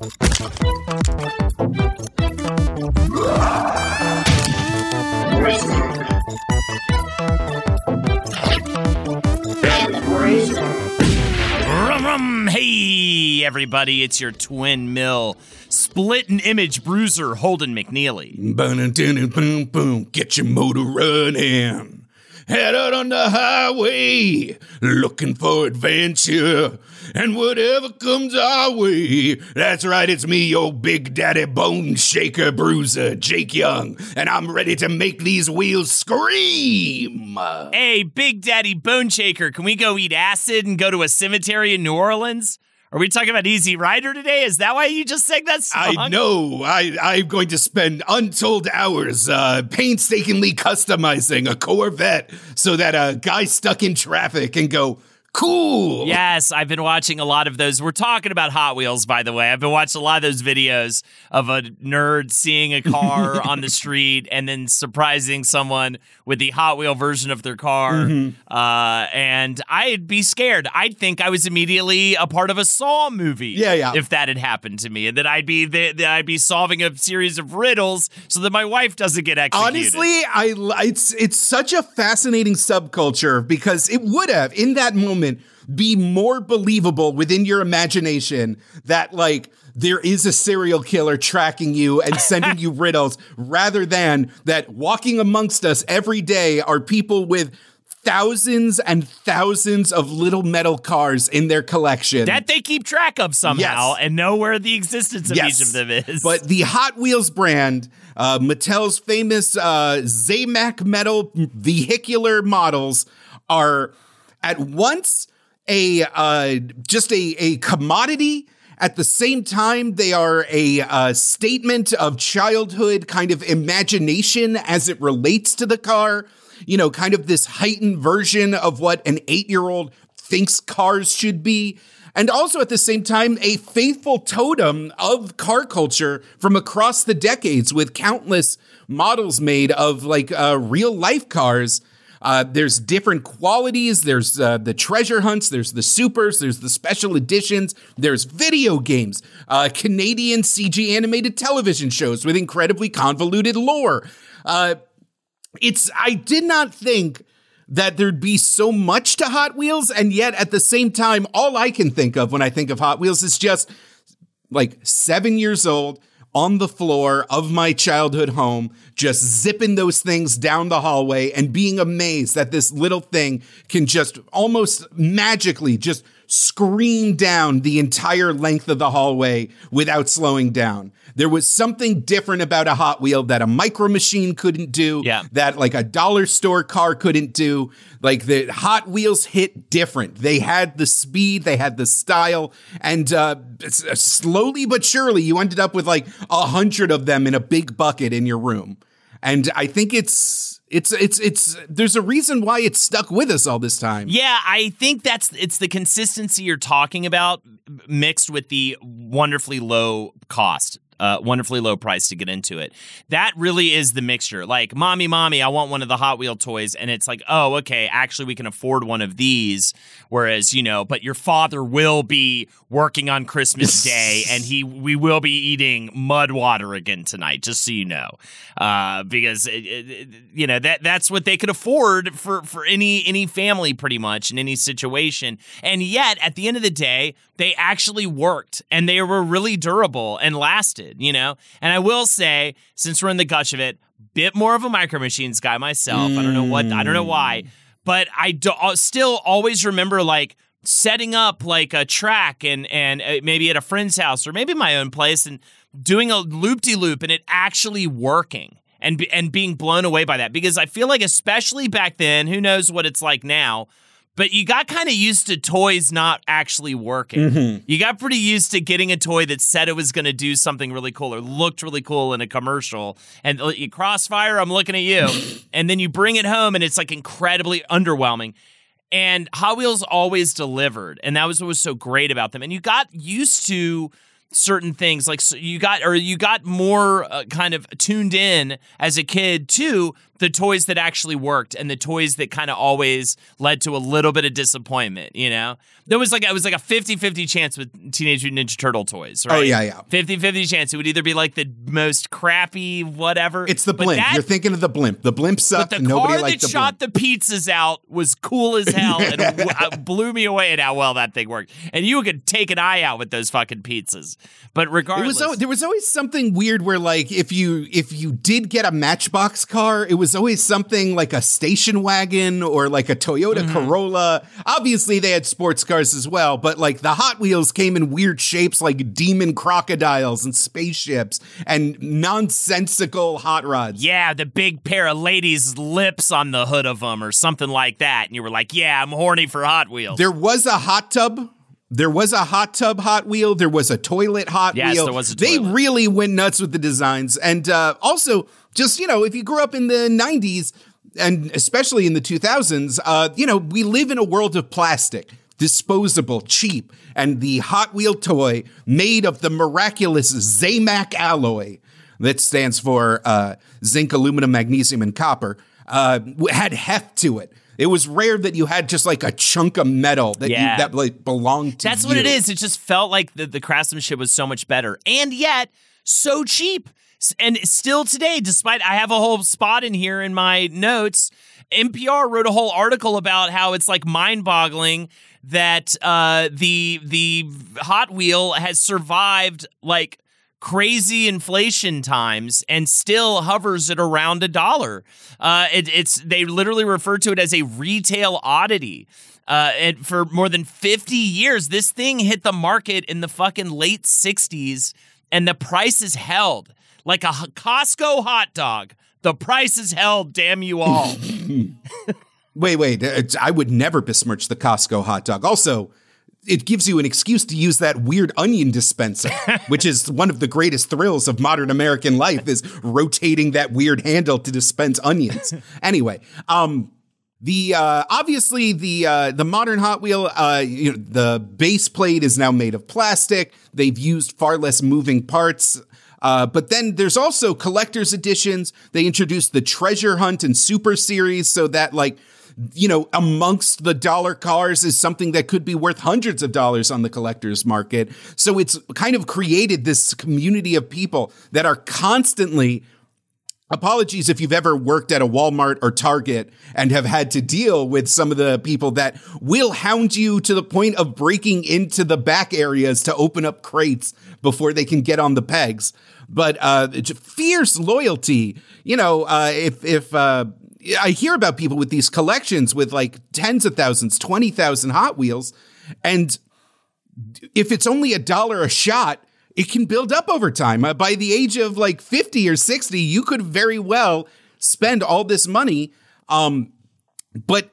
Rum rum, hey everybody, it's your twin mill split and image bruiser Holden McNeely. Boom, boom, boom. Get your motor running. Head out on the highway, looking for adventure. And whatever comes our way. That's right, it's me, your big daddy bone shaker bruiser, Jake Young. And I'm ready to make these wheels scream. Hey, Big Daddy Bone Shaker, can we go eat acid and go to a cemetery in New Orleans? Are we talking about Easy Rider today? Is that why you just sang that song? I know. I, I'm going to spend untold hours uh, painstakingly customizing a Corvette so that a guy stuck in traffic can go, cool. Yes, I've been watching a lot of those. We're talking about Hot Wheels, by the way. I've been watching a lot of those videos of a nerd seeing a car on the street and then surprising someone with the Hot Wheel version of their car. Mm-hmm. Uh, and I'd be scared. I'd think I was immediately a part of a Saw movie. Yeah, yeah. If that had happened to me, and that I'd be that I'd be solving a series of riddles so that my wife doesn't get executed. Honestly, I it's it's such a fascinating subculture because it would have in that moment be more believable within your imagination that like there is a serial killer tracking you and sending you riddles rather than that walking amongst us every day are people with thousands and thousands of little metal cars in their collection that they keep track of somehow Yes. and know where the existence of Yes. each of them is. But the Hot Wheels brand, uh, Mattel's famous uh, Zamac metal vehicular models, are at once a uh, just a, a commodity. At the same time, they are a uh, statement of childhood kind of imagination as it relates to the car. You know, kind of this heightened version of what an eight year old thinks cars should be and also at the same time a faithful totem of car culture from across the decades with countless models made of like uh, real life cars uh, there's different qualities. There's uh, the treasure hunts. There's the supers. There's the special editions. There's video games uh, canadian cg animated television shows with incredibly convoluted lore. Uh, it's i did not think that there'd be so much to Hot Wheels, and yet at the same time, all I can think of when I think of Hot Wheels is just like seven years old on the floor of my childhood home, just zipping those things down the hallway and being amazed that this little thing can just almost magically just scream down the entire length of the hallway without slowing down. There was something different about a Hot Wheel that a micro machine couldn't do, Yeah. that like a dollar store car couldn't do. Like the Hot Wheels hit different. They had the speed, they had the style, and uh, slowly but surely, you ended up with like a hundred of them in a big bucket in your room. And I think it's it's it's it's there's a reason why it's stuck with us all this time. Yeah, I think that's it's the consistency you're talking about mixed with the wonderfully low cost. Uh, wonderfully low price to get into it. That really is the mixture. Like, mommy, mommy, I want one of the Hot Wheel toys, and it's like, oh, okay, actually, we can afford one of these. Whereas, you know, but your father will be working on Christmas Day, and he we will be eating mud water again tonight, just so you know, uh, because it, it- you know that that's what they could afford for for any any family pretty much in any situation. And yet, at the end of the day, they actually worked and they were really durable and lasted, you know? And I will say, since we're in the gush of it, bit more of a micro machines guy myself. I don't know what, I don't know why, but I do, uh, still always remember like setting up like a track and, and uh, maybe at a friend's house or maybe my own place and doing a loop de loop and it actually working and and being blown away by that because I feel like especially back then, who knows what it's like now, but you got kind of used to toys not actually working. Mm-hmm. You got pretty used to getting a toy that said it was going to do something really cool or looked really cool in a commercial. And you crossfire, I'm looking at you. and then you bring it home and it's like incredibly underwhelming. And Hot Wheels always delivered. And that was what was so great about them. And you got used to certain things like so you got or you got more uh, kind of tuned in as a kid to the toys that actually worked and the toys that kind of always led to a little bit of disappointment you know there was like it was like a 50-50 chance with teenage mutant ninja turtle toys right Oh, yeah, yeah. 50-50 chance it would either be like the most crappy whatever It's the blimp. that- You're thinking of the blimp. The blimp but sucked. the Nobody car that the shot blimp. the pizzas out was cool as hell and uh, blew me away at how well that thing worked. And you could take an eye out with those fucking pizzas. But It regardless, was there was always something weird where like if you if you did get a Matchbox car, it was always something like a station wagon or like a Toyota Mm-hmm. Corolla. Obviously they had sports cars as well, but like the Hot Wheels came in weird shapes like demon crocodiles and spaceships and nonsensical hot rods. yeah, the big pair of ladies' lips on the hood of them or something like that. And you were like, yeah, I'm horny for Hot Wheels. There was a hot tub. There was a hot tub Hot Wheel. There was a toilet Hot Yes, Wheel. there was a They really went nuts with the designs. And uh, also, just, you know, if you grew up in the 90s and especially in the 2000s, uh, you know, we live in a world of plastic, disposable, cheap. And the Hot Wheel toy made of the miraculous Zamac alloy that stands for uh, zinc, aluminum, magnesium, and copper, uh, had heft to it. It was rare that you had just like a chunk of metal that Yeah. you, that like belonged to That's what it is. It just felt like the, the craftsmanship was so much better. And yet, so cheap. And still today, despite I have a whole spot in here in my notes, NPR wrote a whole article about how it's like mind-boggling that uh, the the Hot Wheel has survived like crazy inflation times and still hovers at around a dollar. Uh, it, it's they literally refer to it as a retail oddity. Uh, and for more than 50 years, this thing hit the market in the fucking late 60s, and the price is held like a Costco hot dog. The price is hell, damn you all. Wait, wait. it's- I would never besmirch the Costco hot dog. Also, it gives you an excuse to use that weird onion dispenser, which is one of the greatest thrills of modern American life is rotating that weird handle to dispense onions. anyway, um the uh, obviously the uh, the modern Hot Wheel, uh, you know, the base plate is now made of plastic. They've used far less moving parts. Uh, but then there's also collector's editions. They introduced the Treasure Hunt and Super Series, so that like you know, amongst the dollar cars is something that could be worth hundreds of dollars on the collector's market. So it's kind of created this community of people that are constantly apologies if you've ever worked at a Walmart or Target and have had to deal with some of the people that will hound you to the point of breaking into the back areas to open up crates before they can get on the pegs. But uh, fierce loyalty, you know, uh, if if uh, I hear about people with these collections with like tens of thousands, twenty thousand Hot Wheels, and if it's only a dollar a shot, it can build up over time. Uh, by the age of like 50 or 60, you could very well spend all this money. Um, but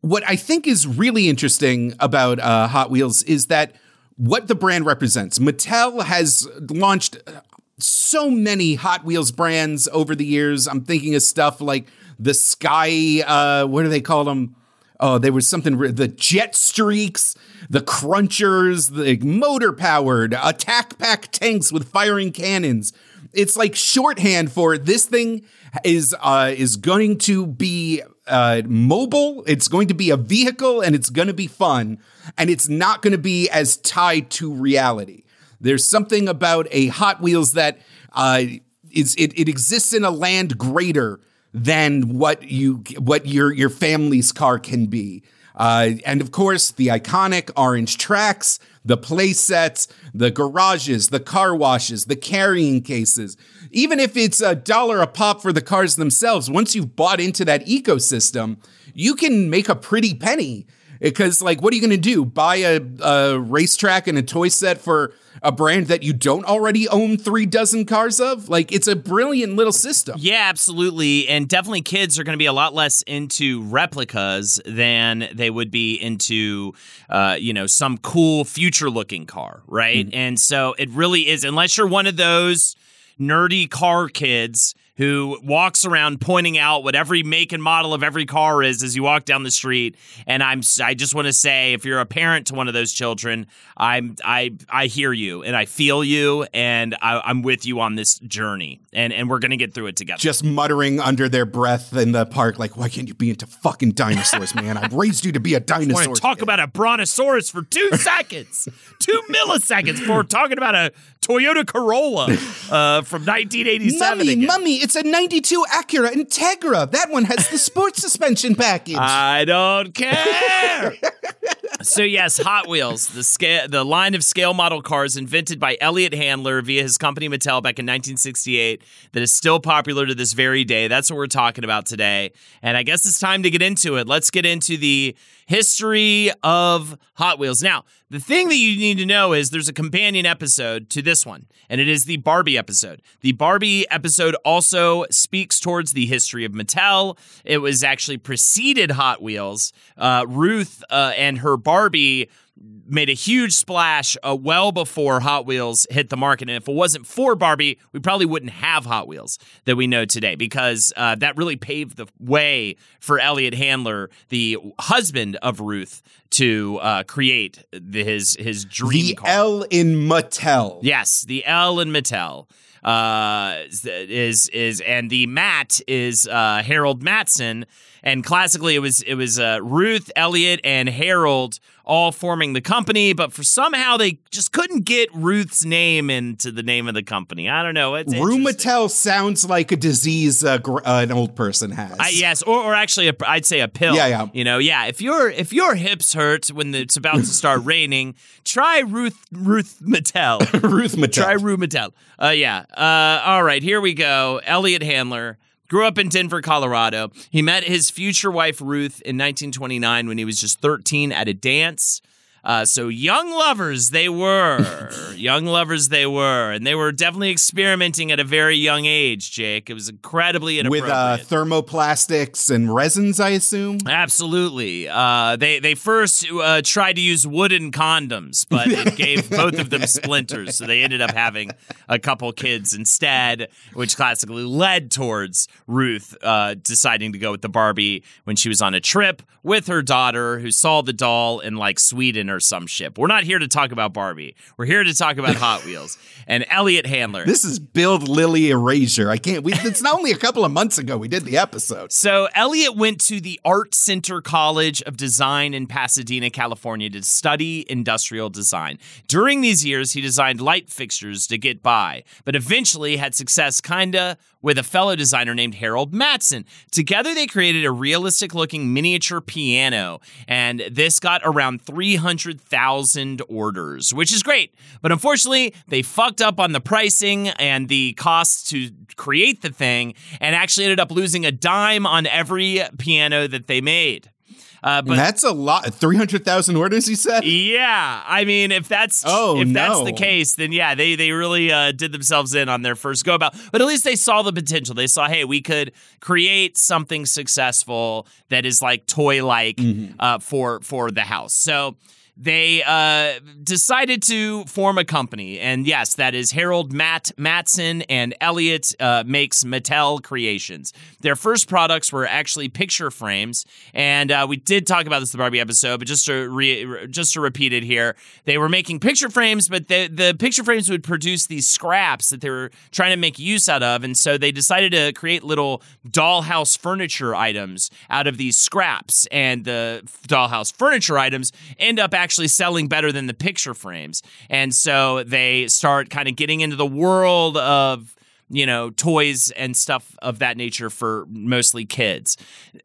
what I think is really interesting about uh, Hot Wheels is that what the brand represents. Mattel has launched uh, so many Hot Wheels brands over the years. I'm thinking of stuff like the Sky, uh, what do they call them? Oh, there was something, the Jet Streaks, the Crunchers, the motor powered attack pack tanks with firing cannons. It's like shorthand for this thing is uh, is going to be uh, mobile. It's going to be a vehicle, and it's going to be fun, and it's not going to be as tied to reality. There's something about a Hot Wheels that uh, is it, it exists in a land greater than what you what your your family's car can be. Uh, and of course, the iconic orange tracks, the play sets, the garages, the car washes, the carrying cases. Even if it's a dollar a pop for the cars themselves, once you've bought into that ecosystem, you can make a pretty penny. Because, like, what are you going to do? Buy a, a racetrack and a toy set for a brand that you don't already own three dozen cars of? Like, it's a brilliant little system. Yeah, absolutely. And definitely kids are going to be a lot less into replicas than they would be into, uh, you know, some cool future looking car, right? Mm-hmm. And so it really is, unless you're one of those nerdy car kids who walks around pointing out what every make and model of every car is as you walk down the street. And I'm I just want to say, if you're a parent to one of those children, I'm I I hear you and I feel you and I, am with you on this journey. And and we're gonna get through it together. Just muttering under their breath in the park, like, why can't you be into fucking dinosaurs, man? I raised you to be a dinosaur. I want to talk about a brontosaurus for two seconds, two milliseconds before talking about a Toyota Corolla uh, from 1987. Mummy, again. mummy, it's a 92 Acura Integra. That one has the sports suspension package. I don't care. so yes, Hot Wheels, the scale, the line of scale model cars invented by Elliott Handler via his company Mattel back in 1968 that is still popular to this very day. That's what we're talking about today. And I guess it's time to get into it. Let's get into the history of Hot Wheels. Now, the thing that you need to know is there's a companion episode to this one, and it is the Barbie episode. The Barbie episode also speaks towards the history of Mattel. It was actually preceded Hot Wheels. Uh, Ruth uh, and her Barbie made a huge splash uh, well before Hot Wheels hit the market. And if it wasn't for Barbie, we probably wouldn't have Hot Wheels that we know today because uh, that really paved the way for Elliot Handler, the husband of Ruth, to uh, create the, his his dream. The car. L in Mattel. Yes, the L in Mattel uh, is is and the Matt is uh, Harold Matson and classically, it was it was uh, Ruth, Elliott, and Harold all forming the company, but for somehow they just couldn't get Ruth's name into the name of the company. I don't know. It's Rheumatel sounds like a disease uh, gr- uh, an old person has. I, yes, or, or actually, i would say a pill. Yeah, yeah. You know, yeah. If your if your hips hurt when it's about to start raining, try Ruth Ruth Mattel. Ruth Mattel. Try Ruth Mattel. Uh, yeah. Uh, all right, here we go. Elliott Handler Grew up in Denver, Colorado. He met his future wife, Ruth, in 1929 when he was just 13 at a dance. Uh, so young lovers they were, young lovers they were, and they were definitely experimenting at a very young age. Jake, it was incredibly inappropriate. With uh, thermoplastics and resins, I assume. Absolutely. Uh, they they first uh, tried to use wooden condoms, but it gave both of them splinters, so they ended up having a couple kids instead, which classically led towards Ruth uh, deciding to go with the Barbie when she was on a trip with her daughter, who saw the doll in like Sweden or or some ship. We're not here to talk about Barbie. We're here to talk about Hot Wheels and Elliott Handler. This is Bild Lilli Erasure. I can't. We, it's not only a couple of months ago we did the episode. So Elliott went to the Art Center College of Design in Pasadena, California, to study industrial design. During these years, he designed light fixtures to get by, but eventually had success kinda with a fellow designer named Harold Matson. Together, they created a realistic looking miniature piano, and this got around 300,000 orders, which is great. But unfortunately, they fucked up on the pricing and the costs to create the thing, and actually ended up losing a dime on every piano that they made. Uh, but that's a lot. Three hundred thousand orders, he said. Yeah, I mean, if that's oh, if no. that's the case, then yeah, they they really uh, did themselves in on their first go about. But at least they saw the potential. They saw, hey, we could create something successful that is like toy like mm-hmm. uh, for for the house. So they uh, decided to form a company. And yes, that is Harold Matt Matson and Elliot uh, makes Mattel Creations. Their first products were actually picture frames, and uh, we did talk about this in the Barbie episode. But just to re- just to repeat it here, they were making picture frames, but the the picture frames would produce these scraps that they were trying to make use out of, and so they decided to create little dollhouse furniture items out of these scraps, and the dollhouse furniture items end up actually selling better than the picture frames. And so they start kind of getting into the world of you know, toys and stuff of that nature for mostly kids.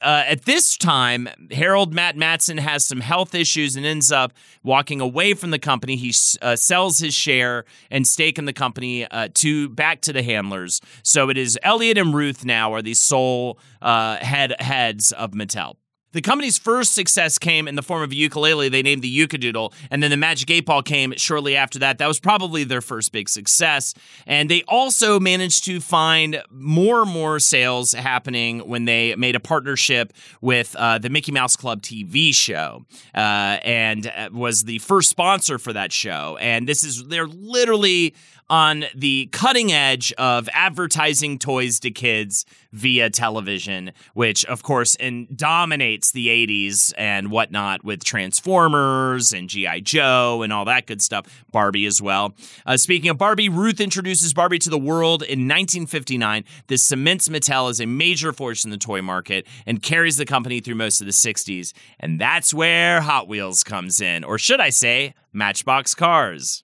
Uh, at this time, Harold Matt Matson has some health issues and ends up walking away from the company. He uh, sells his share and stake in the company uh, to back to the handlers. So it is Elliot and Ruth now are the sole uh, head heads of Mattel. The company's first success came in the form of a ukulele they named the Uke-A-Doodle, and then the Magic 8 Ball came shortly after that. That was probably their first big success. And they also managed to find more and more sales happening when they made a partnership with uh, the Mickey Mouse Club TV show uh, and uh, was the first sponsor for that show. And this is, they're literally on the cutting edge of advertising toys to kids via television, which of course and dominates the 80s and whatnot with Transformers and G.I. Joe and all that good stuff. Barbie as well. Uh, speaking of Barbie, Ruth introduces Barbie to the world in 1959. This cements Mattel as a major force in the toy market and carries the company through most of the 60s. And that's where Hot Wheels comes in, or should I say, Matchbox Cars.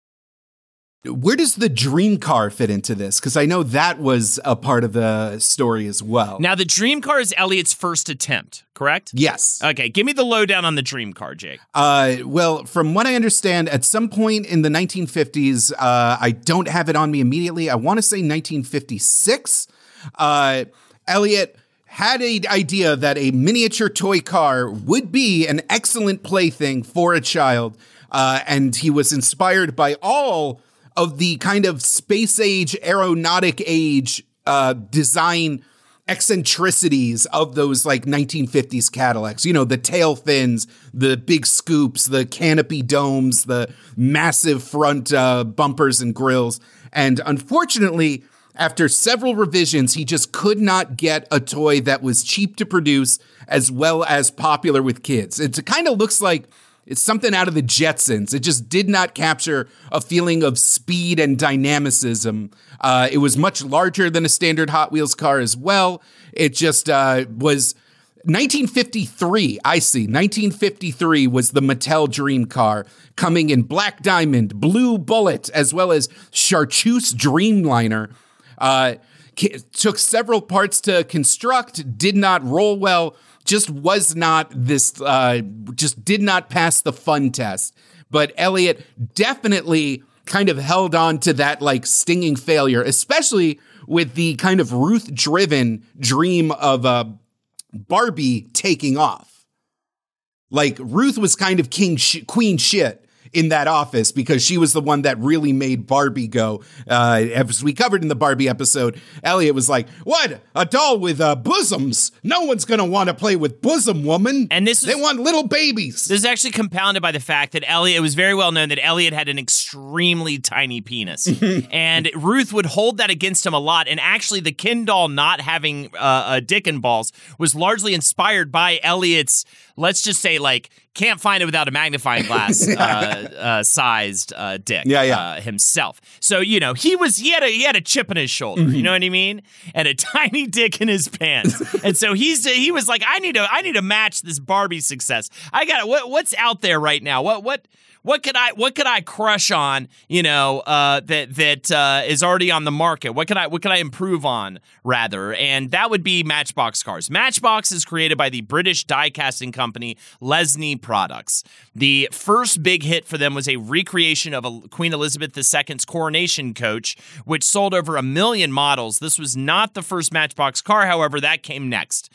Where does the dream car fit into this? Because I know that was a part of the story as well. Now, the dream car is Elliot's first attempt, correct? Yes. Okay, give me the lowdown on the dream car, Jake. Uh, well, from what I understand, at some point in the 1950s, uh, I don't have it on me immediately. I want to say 1956. Uh, Elliot had an idea that a miniature toy car would be an excellent plaything for a child, uh, and he was inspired by all of the kind of space age, aeronautic age uh, design eccentricities of those like 1950s Cadillacs. You know, the tail fins, the big scoops, the canopy domes, the massive front uh, bumpers and grills. And unfortunately, after several revisions, he just could not get a toy that was cheap to produce as well as popular with kids. It kind of looks like it's something out of the Jetsons. It just did not capture a feeling of speed and dynamicism. Uh, it was much larger than a standard Hot Wheels car as well. It just uh, was 1953. I see. 1953 was the Mattel Dream Car coming in Black Diamond, Blue Bullet, as well as Chartreuse Dreamliner. Uh, took several parts to construct, did not roll well just was not this, uh, just did not pass the fun test. But Elliot definitely kind of held on to that like stinging failure, especially with the kind of Ruth driven dream of uh, Barbie taking off. Like Ruth was kind of king sh- queen shit in that office because she was the one that really made Barbie go. Uh, as we covered in the Barbie episode, Elliot was like, "What a doll with uh, bosoms? No one's gonna want to play with bosom woman." And this they is, want little babies. This is actually compounded by the fact that Elliot. It was very well known that Elliot had an extremely tiny penis, and Ruth would hold that against him a lot. And actually, the Ken doll not having uh, a dick and balls was largely inspired by Elliot's. Let's just say, like can't find it without a magnifying glass uh, uh, sized uh, dick. Yeah, yeah. Uh, himself. So you know he was he had a he had a chip in his shoulder. Mm-hmm. You know what I mean? And a tiny dick in his pants. and so he's he was like, I need to I need to match this Barbie success. I got what what's out there right now. What what what could I what could I crush on? You know, uh, that that uh, is already on the market. What could I what could I improve on rather? And that would be Matchbox cars. Matchbox is created by the British die casting company Lesney Products. The first big hit for them was a recreation of a Queen Elizabeth II's coronation coach, which sold over a million models. This was not the first Matchbox car, however, that came next.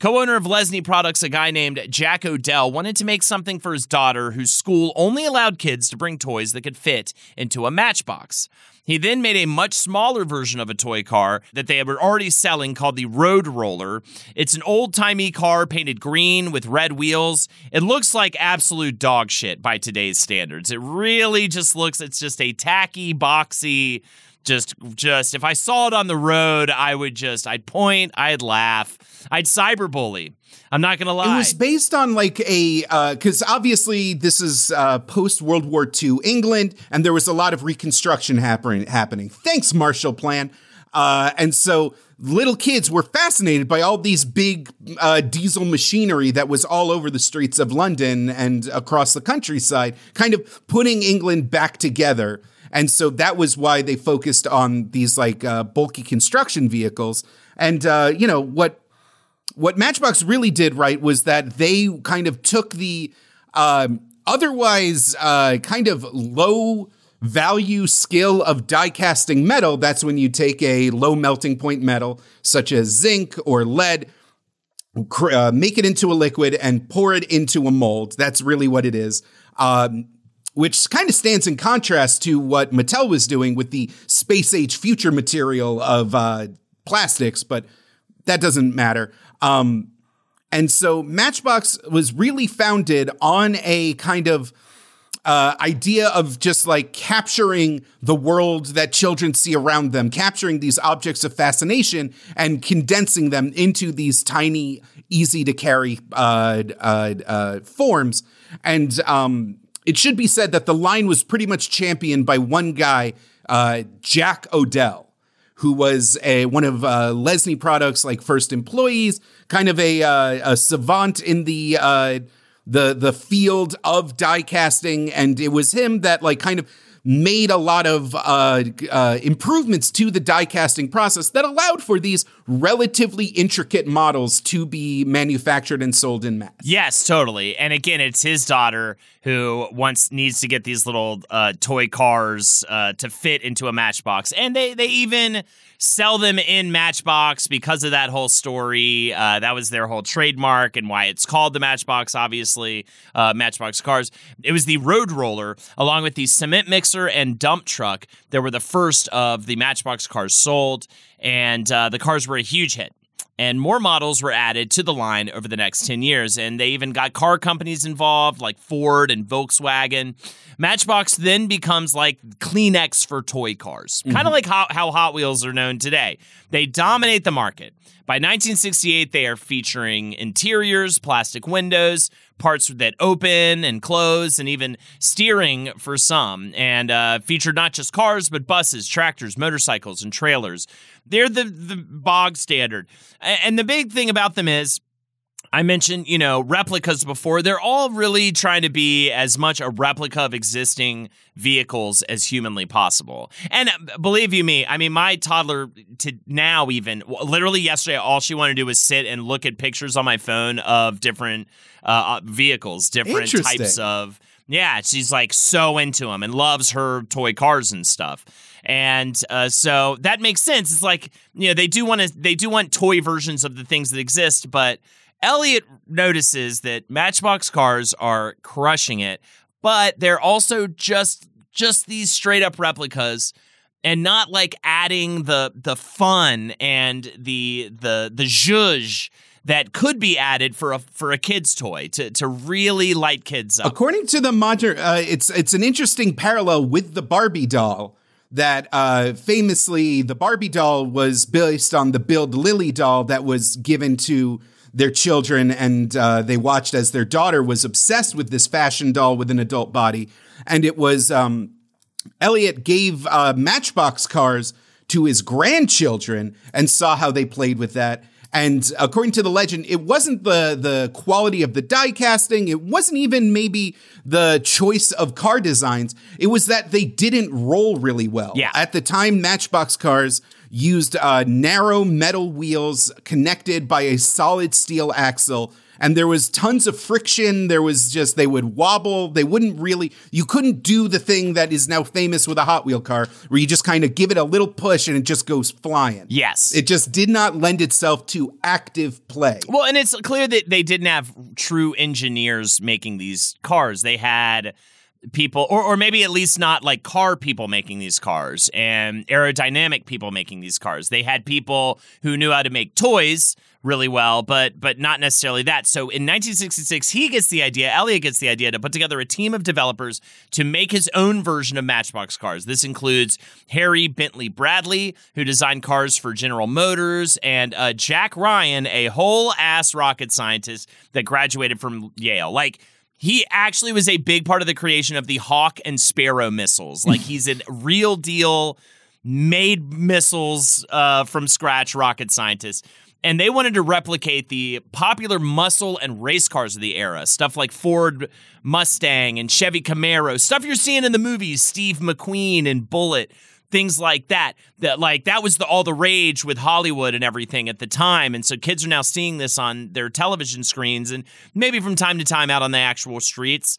Co owner of Lesney Products, a guy named Jack O'Dell, wanted to make something for his daughter whose school only allowed kids to bring toys that could fit into a matchbox. He then made a much smaller version of a toy car that they were already selling called the Road Roller. It's an old timey car painted green with red wheels. It looks like absolute dog shit by today's standards. It really just looks, it's just a tacky, boxy, just just if I saw it on the road, I would just I'd point, I'd laugh, I'd cyberbully. I'm not gonna lie. It was based on like a because uh, obviously this is uh, post World War II England, and there was a lot of reconstruction happening. Happening. Thanks, Marshall Plan. Uh, and so little kids were fascinated by all these big uh, diesel machinery that was all over the streets of London and across the countryside, kind of putting England back together. And so that was why they focused on these like uh, bulky construction vehicles. And uh, you know what what Matchbox really did right was that they kind of took the um, otherwise uh, kind of low value skill of die casting metal. That's when you take a low melting point metal such as zinc or lead. Uh, make it into a liquid and pour it into a mold. That's really what it is. Um, which kind of stands in contrast to what Mattel was doing with the space age future material of uh, plastics, but that doesn't matter. Um, and so Matchbox was really founded on a kind of uh, idea of just like capturing the world that children see around them, capturing these objects of fascination and condensing them into these tiny, easy to carry uh, uh, uh forms. And um, it should be said that the line was pretty much championed by one guy, uh, Jack O'Dell, who was a, one of uh, Lesney Products' like first employees, kind of a, uh, a savant in the uh, the the field of die casting, and it was him that like kind of made a lot of uh, uh, improvements to the die casting process that allowed for these relatively intricate models to be manufactured and sold in mass. Yes, totally. And again, it's his daughter who once needs to get these little uh, toy cars uh, to fit into a matchbox, and they they even sell them in Matchbox because of that whole story. Uh, that was their whole trademark and why it's called the Matchbox, obviously, uh, Matchbox cars. It was the Road Roller, along with the cement mixer and dump truck, that were the first of the Matchbox cars sold. And uh, the cars were a huge hit and more models were added to the line over the next 10 years. And they even got car companies involved like Ford and Volkswagen. Matchbox then becomes like Kleenex for toy cars, mm-hmm. kind of like how, how Hot Wheels are known today. They dominate the market. By 1968, they are featuring interiors, plastic windows, parts that open and close, and even steering for some, and uh, featured not just cars, but buses, tractors, motorcycles, and trailers. They're the, the bog standard. And the big thing about them is I mentioned, you know, replicas before. They're all really trying to be as much a replica of existing vehicles as humanly possible. And uh, believe you me, I mean, my toddler to now even literally yesterday, all she wanted to do was sit and look at pictures on my phone of different uh, uh vehicles, different types of. Yeah, she's like so into them and loves her toy cars and stuff. And uh, so that makes sense. It's like you know they do want to they do want toy versions of the things that exist, but Elliot notices that Matchbox cars are crushing it, but they're also just just these straight up replicas and not like adding the the fun and the the the zhuzh that could be added for a for a kid's toy to to really light kids up. According to the modern, uh, it's it's an interesting parallel with the Barbie doll. That uh, famously, the Barbie doll was based on the Bild Lilli doll that was given to their children, and uh, they watched as their daughter was obsessed with this fashion doll with an adult body. And it was um, Elliot gave uh, Matchbox cars to his grandchildren and saw how they played with that. And according to the legend, it wasn't the the quality of the die casting. It wasn't even maybe the choice of car designs. It was that they didn't roll really well. Yeah. At the time, Matchbox cars used uh, narrow metal wheels connected by a solid steel axle and there was tons of friction. There was just, they would wobble. They wouldn't really, you couldn't do the thing that is now famous with a Hot Wheel car where you just kind of give it a little push and it just goes flying. Yes. It just did not lend itself to active play. Well, and it's clear that they didn't have true engineers making these cars. They had people or, or maybe at least not like car people making these cars and aerodynamic people making these cars. They had people who knew how to make toys really well but but not necessarily that. So in 1966 he gets the idea elliott gets the idea to put together a team of developers to make his own version of matchbox cars. This includes harry bentley bradley who designed cars for general motors and uh, jack ryan a whole ass rocket scientist that graduated from yale. Like he actually was a big part of the creation of the Hawk and Sparrow missiles. Like he's a real deal, made missiles uh, from scratch rocket scientist. And they wanted to replicate the popular muscle and race cars of the era, stuff like Ford Mustang and Chevy Camaro, stuff you're seeing in the movies, Steve McQueen and Bullitt things like that that like that was the all the rage with hollywood and everything at the time and so kids are now seeing this on their television screens and maybe from time to time out on the actual streets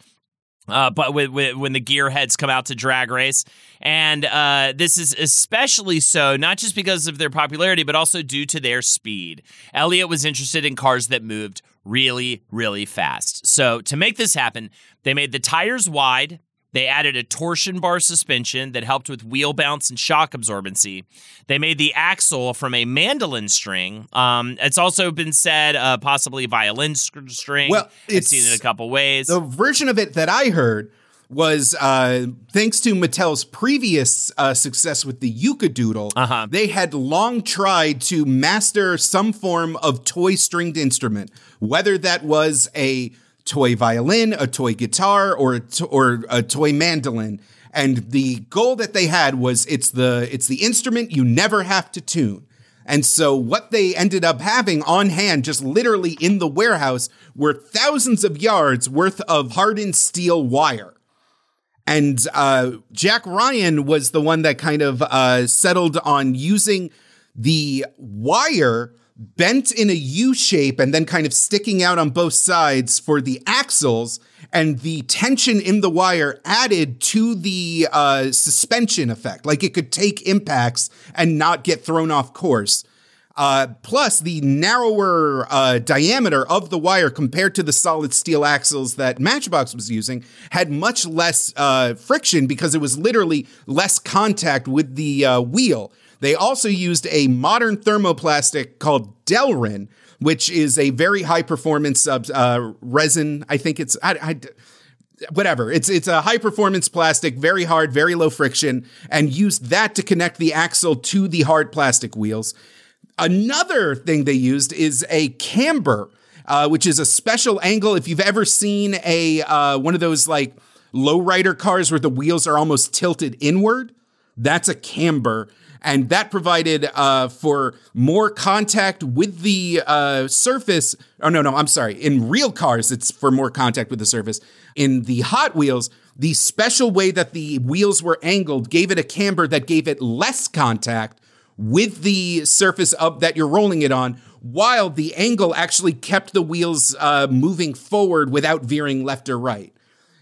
uh, but with, with, when the gearheads come out to drag race, and uh, this is especially so not just because of their popularity, but also due to their speed. Elliot was interested in cars that moved really, really fast. So to make this happen, they made the tires wide, they added a torsion bar suspension that helped with wheel bounce and shock absorbency. They made the axle from a mandolin string. Um, it's also been said uh, possibly violin string. Well, I've it's- seen it a couple ways. The version of it that I heard was uh, thanks to Mattel's previous uh, success with the Uke-A-Doodle. Uh-huh. They had long tried to master some form of toy stringed instrument, whether that was a toy violin, a toy guitar, or a to- or a toy mandolin. And the goal that they had was it's the it's the instrument you never have to tune. And so what they ended up having on hand, just literally in the warehouse, were thousands of yards worth of hardened steel wire. And uh, Jack Ryan was the one that kind of uh, settled on using the wire bent in a U shape and then kind of sticking out on both sides for the axles, and the tension in the wire added to the uh, suspension effect. Like it could take impacts and not get thrown off course. Uh, plus, the narrower uh, diameter of the wire compared to the solid steel axles that Matchbox was using had much less uh, friction because it was literally less contact with the uh, wheel. They also used a modern thermoplastic called Delrin, which is a very high performance uh, resin. I think it's. I, I, whatever. It's it's a high performance plastic, very hard, very low friction, and used that to connect the axle to the hard plastic wheels. Another thing they used is a camber, uh, which is a special angle. If you've ever seen a uh, one of those like lowrider cars where the wheels are almost tilted inward, that's a camber. And that provided uh, for more contact with the uh, surface. Oh, no, no, I'm sorry. In real cars, it's for more contact with the surface. In the Hot Wheels, the special way that the wheels were angled gave it a camber that gave it less contact with the surface of that you're rolling it on, while the angle actually kept the wheels uh, moving forward without veering left or right.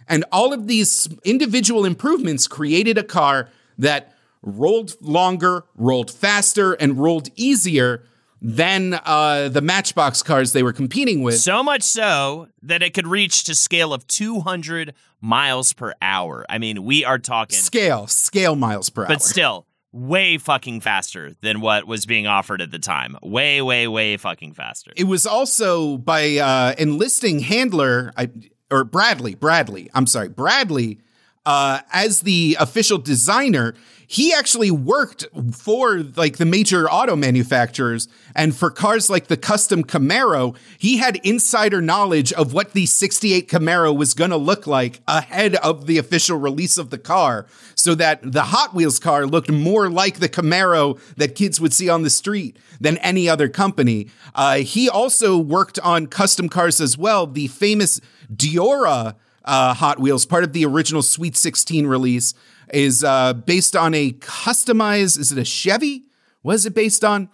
And all of these individual improvements created a car that rolled longer, rolled faster, and rolled easier than uh, the Matchbox cars they were competing with. So much so that it could reach to scale of 200 miles per hour. I mean, we are talking, Scale, scale miles per hour. but still way fucking faster than what was being offered at the time. Way, way, way fucking faster. it was also by uh, enlisting Handler I, or Bradley. Bradley, I'm sorry, Bradley. uh, as the official designer, he actually worked for like the major auto manufacturers and for cars like the custom Camaro, he had insider knowledge of what the 68 Camaro was going to look like ahead of the official release of the car so that the Hot Wheels car looked more like the Camaro that kids would see on the street than any other company. Uh, he also worked on custom cars as well. The famous Deora uh, Hot Wheels, part of the original Sweet 16 release, is uh, based on a customized. Is it a Chevy? Was it based on?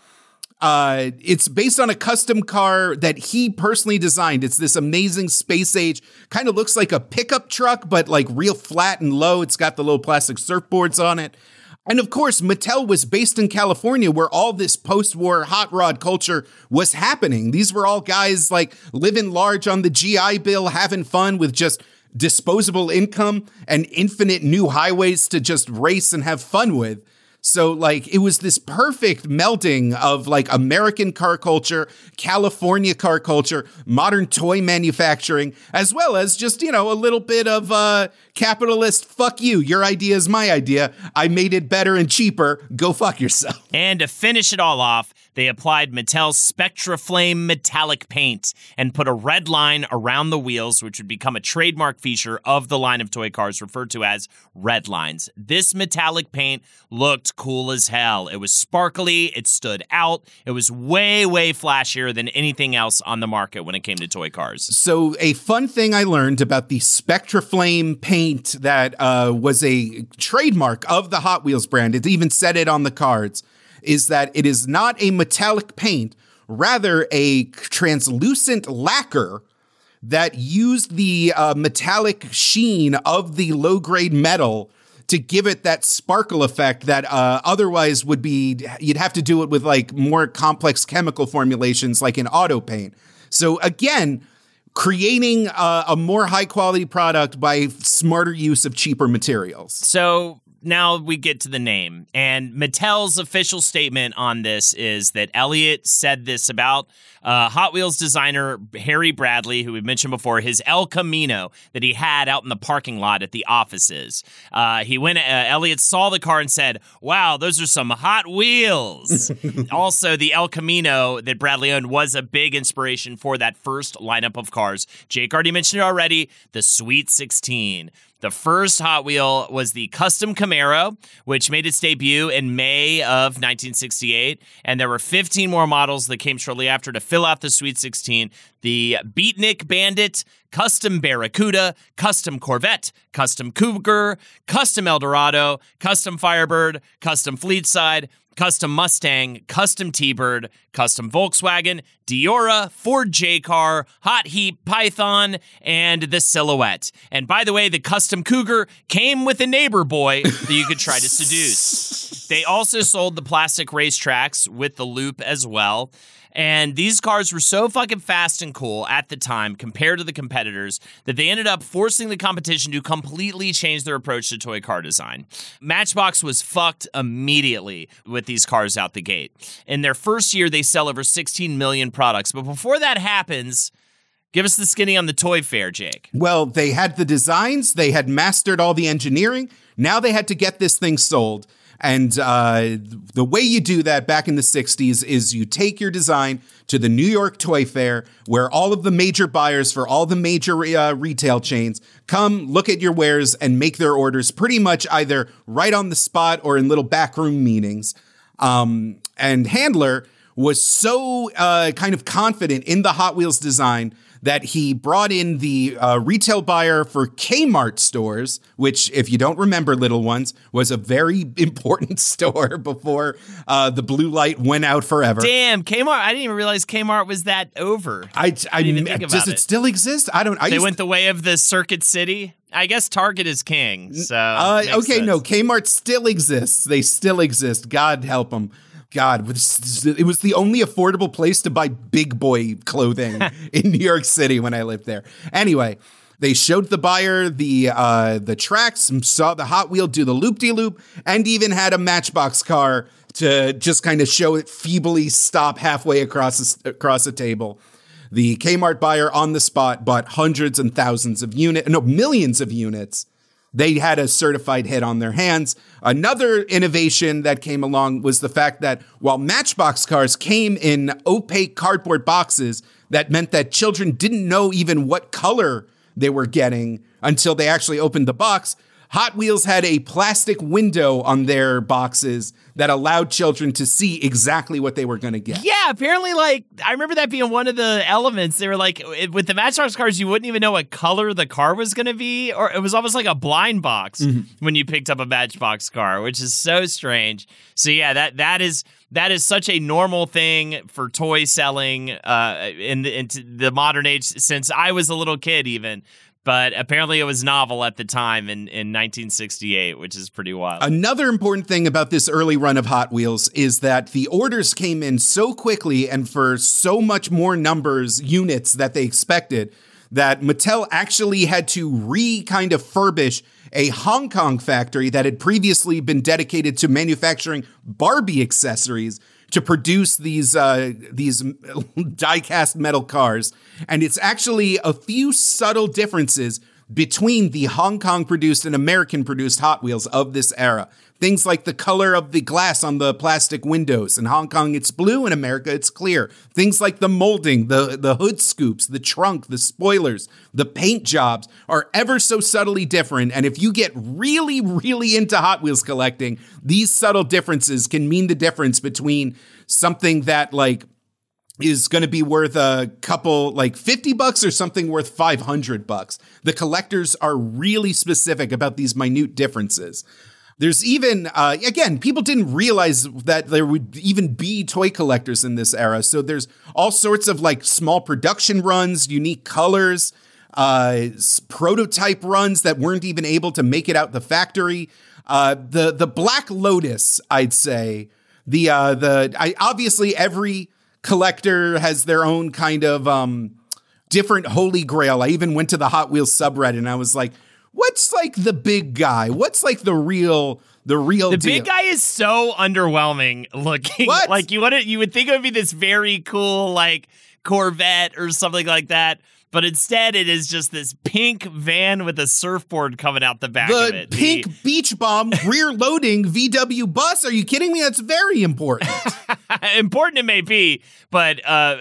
Uh, it's based on a custom car that he personally designed. It's this amazing space age, kind of looks like a pickup truck, but like real flat and low. It's got the little plastic surfboards on it. And of course, Mattel was based in California where all this post war hot rod culture was happening. These were all guys like living large on the GI Bill, having fun with just disposable income and infinite new highways to just race and have fun with. So like it was this perfect melding of like American car culture, California car culture, modern toy manufacturing, as well as just, you know, a little bit of uh capitalist fuck you. Your idea is my idea. I made it better and cheaper. Go fuck yourself. And to finish it all off, they applied Mattel's Spectraflame metallic paint and put a red line around the wheels, which would become a trademark feature of the line of toy cars referred to as red lines. This metallic paint looked cool as hell. It was sparkly, it stood out, it was way, way flashier than anything else on the market when it came to toy cars. So, a fun thing I learned about the Spectraflame paint that uh, was a trademark of the Hot Wheels brand, it even said it on the cards is that it is not a metallic paint, rather a translucent lacquer that used the uh, metallic sheen of the low grade metal to give it that sparkle effect that uh, otherwise would be you'd have to do it with like more complex chemical formulations like in auto paint. So again, creating a more high quality product by smarter use of cheaper materials. So now we get to the name. And Mattel's official statement on this is that Elliott said this about uh, Hot Wheels designer Harry Bradley, who we've mentioned before, his El Camino that he had out in the parking lot at the offices. Uh, he went, uh, Elliott saw the car and said, Wow, those are some Hot Wheels. also, the El Camino that Bradley owned was a big inspiration for that first lineup of cars. Jake already mentioned it already the Sweet 16. The first Hot Wheel was the Custom Camaro, which made its debut in May of 1968. And there were 15 more models that came shortly after to fill out the Sweet 16. The Beatnik Bandit, Custom Barracuda, Custom Corvette, Custom Cougar, Custom Eldorado, Custom Firebird, Custom Fleetside, custom Mustang, custom T Bird, custom Volkswagen, Deora, Ford J Car, Hot Heap, Python, and the Silhouette. And by the way, the custom Cougar came with a neighbor boy that you could try to seduce. They also sold the plastic racetracks with the loop as well. And these cars were so fucking fast and cool at the time compared to the competitors that they ended up forcing the competition to completely change their approach to toy car design. Matchbox was fucked immediately with these cars out the gate. In their first year, they sell over 16 million products. But before that happens, Give us the skinny on the toy fair, Jake. Well, they had the designs, they had mastered all the engineering. Now they had to get this thing sold. And uh, the way you do that back in the 60s is you take your design to the New York Toy Fair, where all of the major buyers for all the major uh, retail chains come look at your wares and make their orders pretty much either right on the spot or in little backroom meetings. Um, and Handler was so uh, kind of confident in the Hot Wheels design that he brought in the uh, retail buyer for Kmart stores, which, if you don't remember, little ones, was a very important store before uh, the blue light went out forever. Damn, Kmart! I didn't even realize Kmart was that over. I, I, I didn't think does it, it, still exist? I don't. I they went the way of the Circuit City. I guess Target is king. So uh, okay, sense. no, Kmart still exists. They still exist. God help them. God, it was the only affordable place to buy big boy clothing in New York City when I lived there. Anyway, they showed the buyer the uh, the tracks, saw the Hot Wheel do the loop de loop, and even had a Matchbox car to just kind of show it feebly stop halfway across a, across a table. The Kmart buyer on the spot bought hundreds and thousands of units, no, millions of units they had a certified hit on their hands. Another innovation that came along was the fact that while Matchbox cars came in opaque cardboard boxes, that meant that children didn't know even what color they were getting until they actually opened the box. Hot Wheels had a plastic window on their boxes that allowed children to see exactly what they were going to get. Yeah, apparently, like I remember that being one of the elements. They were like, with the Matchbox cars, you wouldn't even know what color the car was going to be, or it was almost like a blind box mm-hmm. when you picked up a Matchbox car, which is so strange. So yeah, that that is that is such a normal thing for toy selling uh, in the, into the modern age since I was a little kid, even but apparently it was novel at the time in, in 1968, which is pretty wild. Another important thing about this early run of Hot Wheels is that the orders came in so quickly and for so much more numbers, units that they expected, that Mattel actually had to re kind of furbish a Hong Kong factory that had previously been dedicated to manufacturing Barbie accessories to produce these uh, these die-cast metal cars, and it's actually a few subtle differences between the Hong Kong produced and American produced Hot Wheels of this era. Things like the color of the glass on the plastic windows. In Hong Kong, it's blue. In America, it's clear. Things like the molding, the, the hood scoops, the trunk, the spoilers, the paint jobs are ever so subtly different. And if you get really, really into Hot Wheels collecting, these subtle differences can mean the difference between something that, like, is going to be worth a couple like 50 bucks or something worth 500 bucks. The collectors are really specific about these minute differences. There's even, uh, again, people didn't realize that there would even be toy collectors in this era. So there's all sorts of like small production runs, unique colors, uh, prototype runs that weren't even able to make it out the factory. Uh, the the Black Lotus, I'd say, the uh, the I, obviously every collector has their own kind of um, different holy grail. I even went to the Hot Wheels subreddit and I was like, what's like the big guy? What's like the real the real The deal? big guy is so underwhelming looking. What? Like you would you would think it would be this very cool like Corvette or something like that. But instead, it is just this pink van with a surfboard coming out the back the of it. Pink the- beach bomb rear loading VW bus. Are you kidding me? That's very important. important it may be, but uh,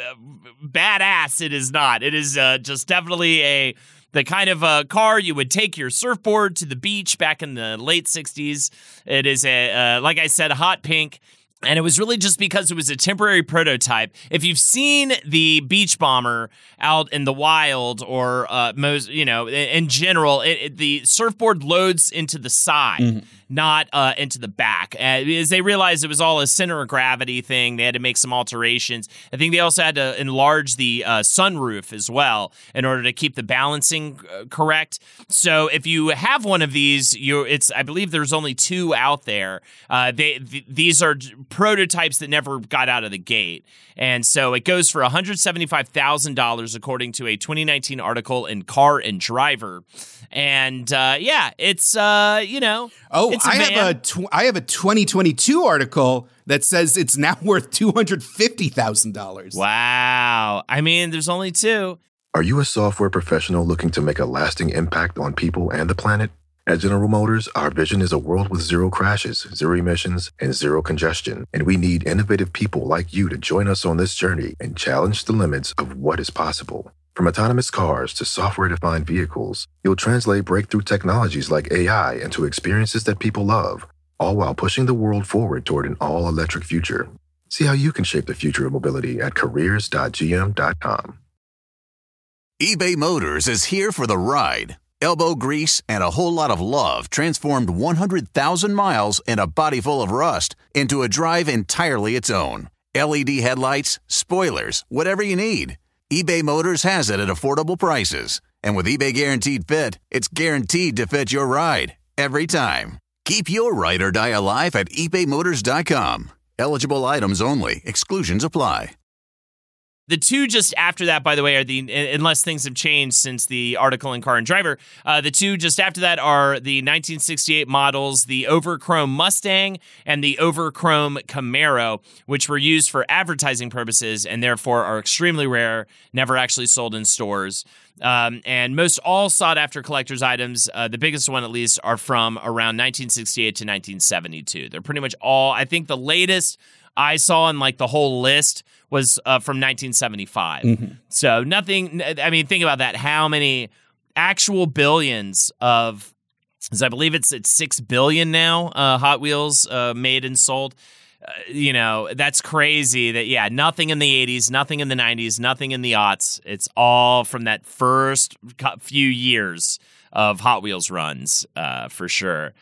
badass it is not. It is uh, just definitely a the kind of uh, car you would take your surfboard to the beach back in the late 60s. It is a, uh, like I said, hot pink. And it was really just because it was a temporary prototype. If you've seen the beach bomber out in the wild, or uh, most, you know, in general, it, it, the surfboard loads into the side. Mm-hmm not uh, into the back. Uh, as they realized it was all a center of gravity thing, they had to make some alterations. I think they also had to enlarge the uh, sunroof as well in order to keep the balancing uh, correct. So if you have one of these, you it's I believe there's only two out there. Uh, they th- these are prototypes that never got out of the gate, and so it goes for 175 thousand dollars according to a 2019 article in Car and Driver. And uh, yeah, it's you know oh I have a tw- I have a 2022 article that says it's now worth two hundred fifty thousand dollars. Wow! I mean, there's only two. Are you a software professional looking to make a lasting impact on people and the planet? At General Motors, our vision is a world with zero crashes, zero emissions, and zero congestion. And we need innovative people like you to join us on this journey and challenge the limits of what is possible. From autonomous cars to software defined vehicles, you'll translate breakthrough technologies like AI into experiences that people love, all while pushing the world forward toward an all electric future. See how you can shape the future of mobility at careers.gm.com. eBay Motors is here for the ride. Elbow grease and a whole lot of love transformed 100,000 miles and a body full of rust into a drive entirely its own. LED headlights, spoilers, whatever you need eBay Motors has it at affordable prices. And with eBay Guaranteed Fit, it's guaranteed to fit your ride every time. Keep your ride or die alive at ebaymotors.com. Eligible items only, exclusions apply. The two just after that, by the way, are the unless things have changed since the article in Car and Driver. Uh, the two just after that are the 1968 models, the Overchrome Mustang and the Overchrome Camaro, which were used for advertising purposes and therefore are extremely rare, never actually sold in stores. Um, and most all sought after collector's items, uh, the biggest one at least, are from around 1968 to 1972. They're pretty much all, I think the latest I saw in like the whole list was uh, from 1975. Mm-hmm. So nothing. I mean, think about that. How many actual billions of? Because I believe it's it's six billion now. Uh, Hot Wheels uh, made and sold. You know that's crazy. That yeah, nothing in the 80s, nothing in the 90s, nothing in the aughts. It's all from that first few years of Hot Wheels runs uh, for sure.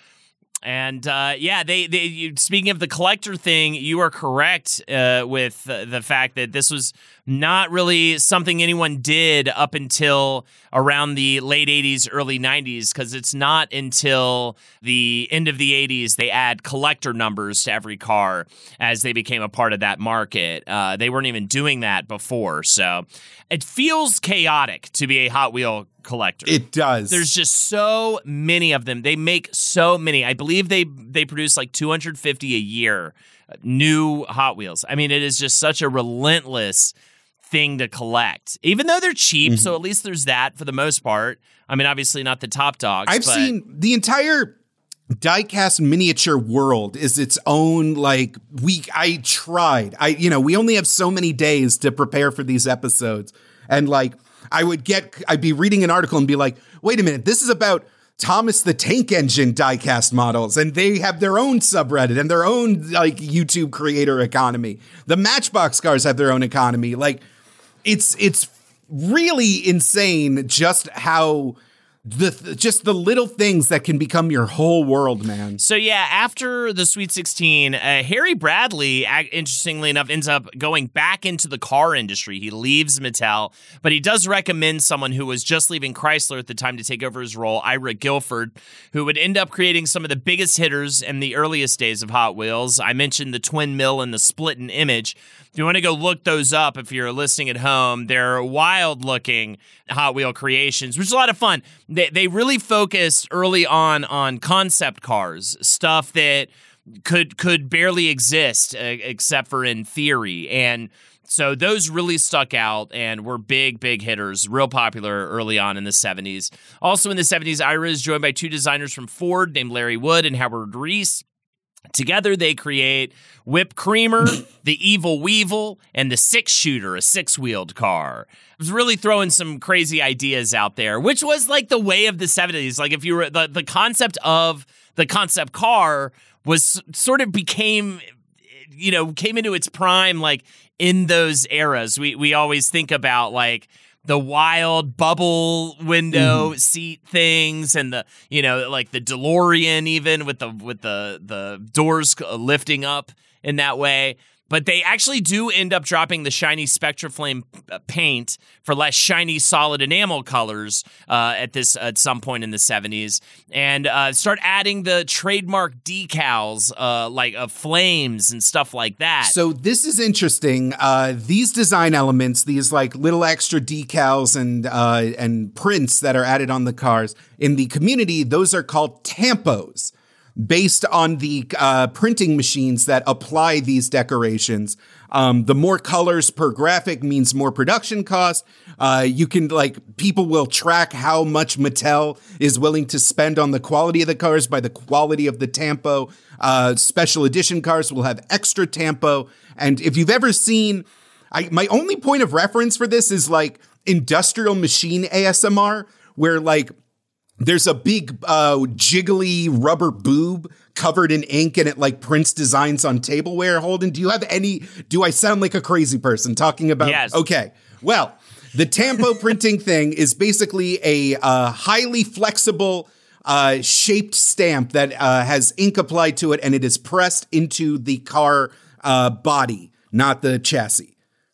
And uh, yeah, they, they you, speaking of the collector thing, you are correct uh, with the fact that this was not really something anyone did up until around the late 80s, early 90s, because it's not until the end of the 80s they add collector numbers to every car as they became a part of that market. Uh, they weren't even doing that before. So it feels chaotic to be a Hot Wheel collector. It does. There's just so many of them. They make so many. I believe they they produce like 250 a year uh, new Hot Wheels. I mean, it is just such a relentless thing to collect, even though they're cheap. Mm-hmm. So at least there's that for the most part. I mean, obviously not the top dogs. I've but- seen the entire diecast miniature world is its own like we I tried. I you know, we only have so many days to prepare for these episodes. And like I would get I'd be reading an article and be like, "Wait a minute, this is about Thomas the Tank Engine diecast models, and they have their own subreddit and their own like YouTube creator economy. The Matchbox cars have their own economy. Like it's it's really insane just how the just the little things that can become your whole world, man. So yeah, after the Sweet 16, uh, Harry Bradley, interestingly enough, ends up going back into the car industry. He leaves Mattel, but he does recommend someone who was just leaving Chrysler at the time to take over his role, Ira Gilford, who would end up creating some of the biggest hitters in the earliest days of Hot Wheels. I mentioned the twin mill and the Splittin' Image. If you want to go look those up, if you're listening at home, they're wild looking Hot Wheel creations, which is a lot of fun. They, they really focused early on on concept cars, stuff that could could barely exist uh, except for in theory and so those really stuck out and were big, big hitters, real popular early on in the 70s. Also in the 70s, Ira is joined by two designers from Ford named Larry Wood and Howard Rees. Together, they create Whip Creamer, the Evil Weevil, and the Six Shooter, a six wheeled car. I was really throwing some crazy ideas out there, which was like the way of the 70s. Like, if you were the, the concept of the concept car was sort of became, you know, came into its prime like in those eras. We, we always think about like, the wild bubble window mm-hmm. seat things and the you know like the DeLorean even with the with the the doors lifting up in that way but they actually do end up dropping the shiny Spectraflame uh, paint for less shiny solid enamel colors uh, at this at some point in the 70s, and uh, start adding the trademark decals uh, like of flames and stuff like that. So this is interesting. Uh, these design elements, these like little extra decals and uh, and prints that are added on the cars in the community, those are called tampos based on the uh, printing machines that apply these decorations. Um, the more colors per graphic means more production cost. Uh, you can like people will track how much Mattel is willing to spend on the quality of the cars by the quality of the tampo. Uh, special edition cars will have extra tampo, and if you've ever seen, I, my only point of reference for this is like industrial machine ASMR, where like there's a big uh, jiggly rubber boob covered in ink and it like prints designs on tableware. Holden, do you have any? Do I sound like a crazy person talking about? Yes. Okay. Well, the tampo printing thing is basically a uh, highly flexible uh, shaped stamp that uh, has ink applied to it and it is pressed into the car uh, body, not the chassis.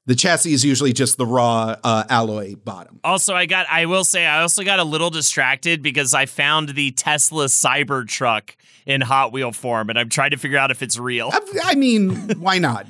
The chassis is usually just the raw uh, alloy bottom. Also, I got I will say I also got a little distracted because I found the Tesla Cybertruck in Hot Wheel form, and I'm trying to figure out if it's real. I mean, why not?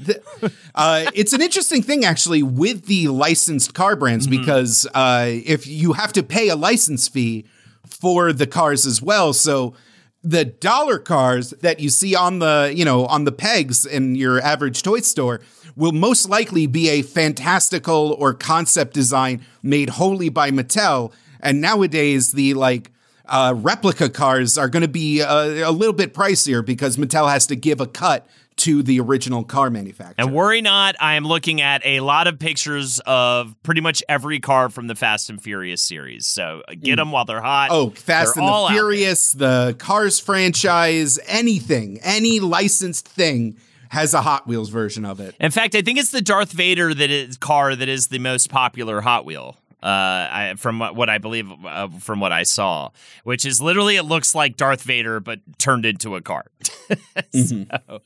Uh, it's an interesting thing, actually, with the licensed car brands, mm-hmm. because uh, if you have to pay a license fee for the cars as well, so the dollar cars that you see on the you know on the pegs in your average toy store will most likely be a fantastical or concept design made wholly by Mattel. And nowadays, the like uh, replica cars are going to be uh, a little bit pricier because Mattel has to give a cut to the original car manufacturer. And worry not, I am looking at a lot of pictures of pretty much every car from the Fast and Furious series. So uh, get them while they're hot. Oh, Fast they're and the Furious, the Cars franchise, anything, any licensed thing has a Hot Wheels version of it. In fact, I think it's the Darth Vader that is car that is the most popular Hot Wheel. Uh, I, from what I believe, uh, from what I saw, which is literally it looks like Darth Vader but turned into a car. mm-hmm.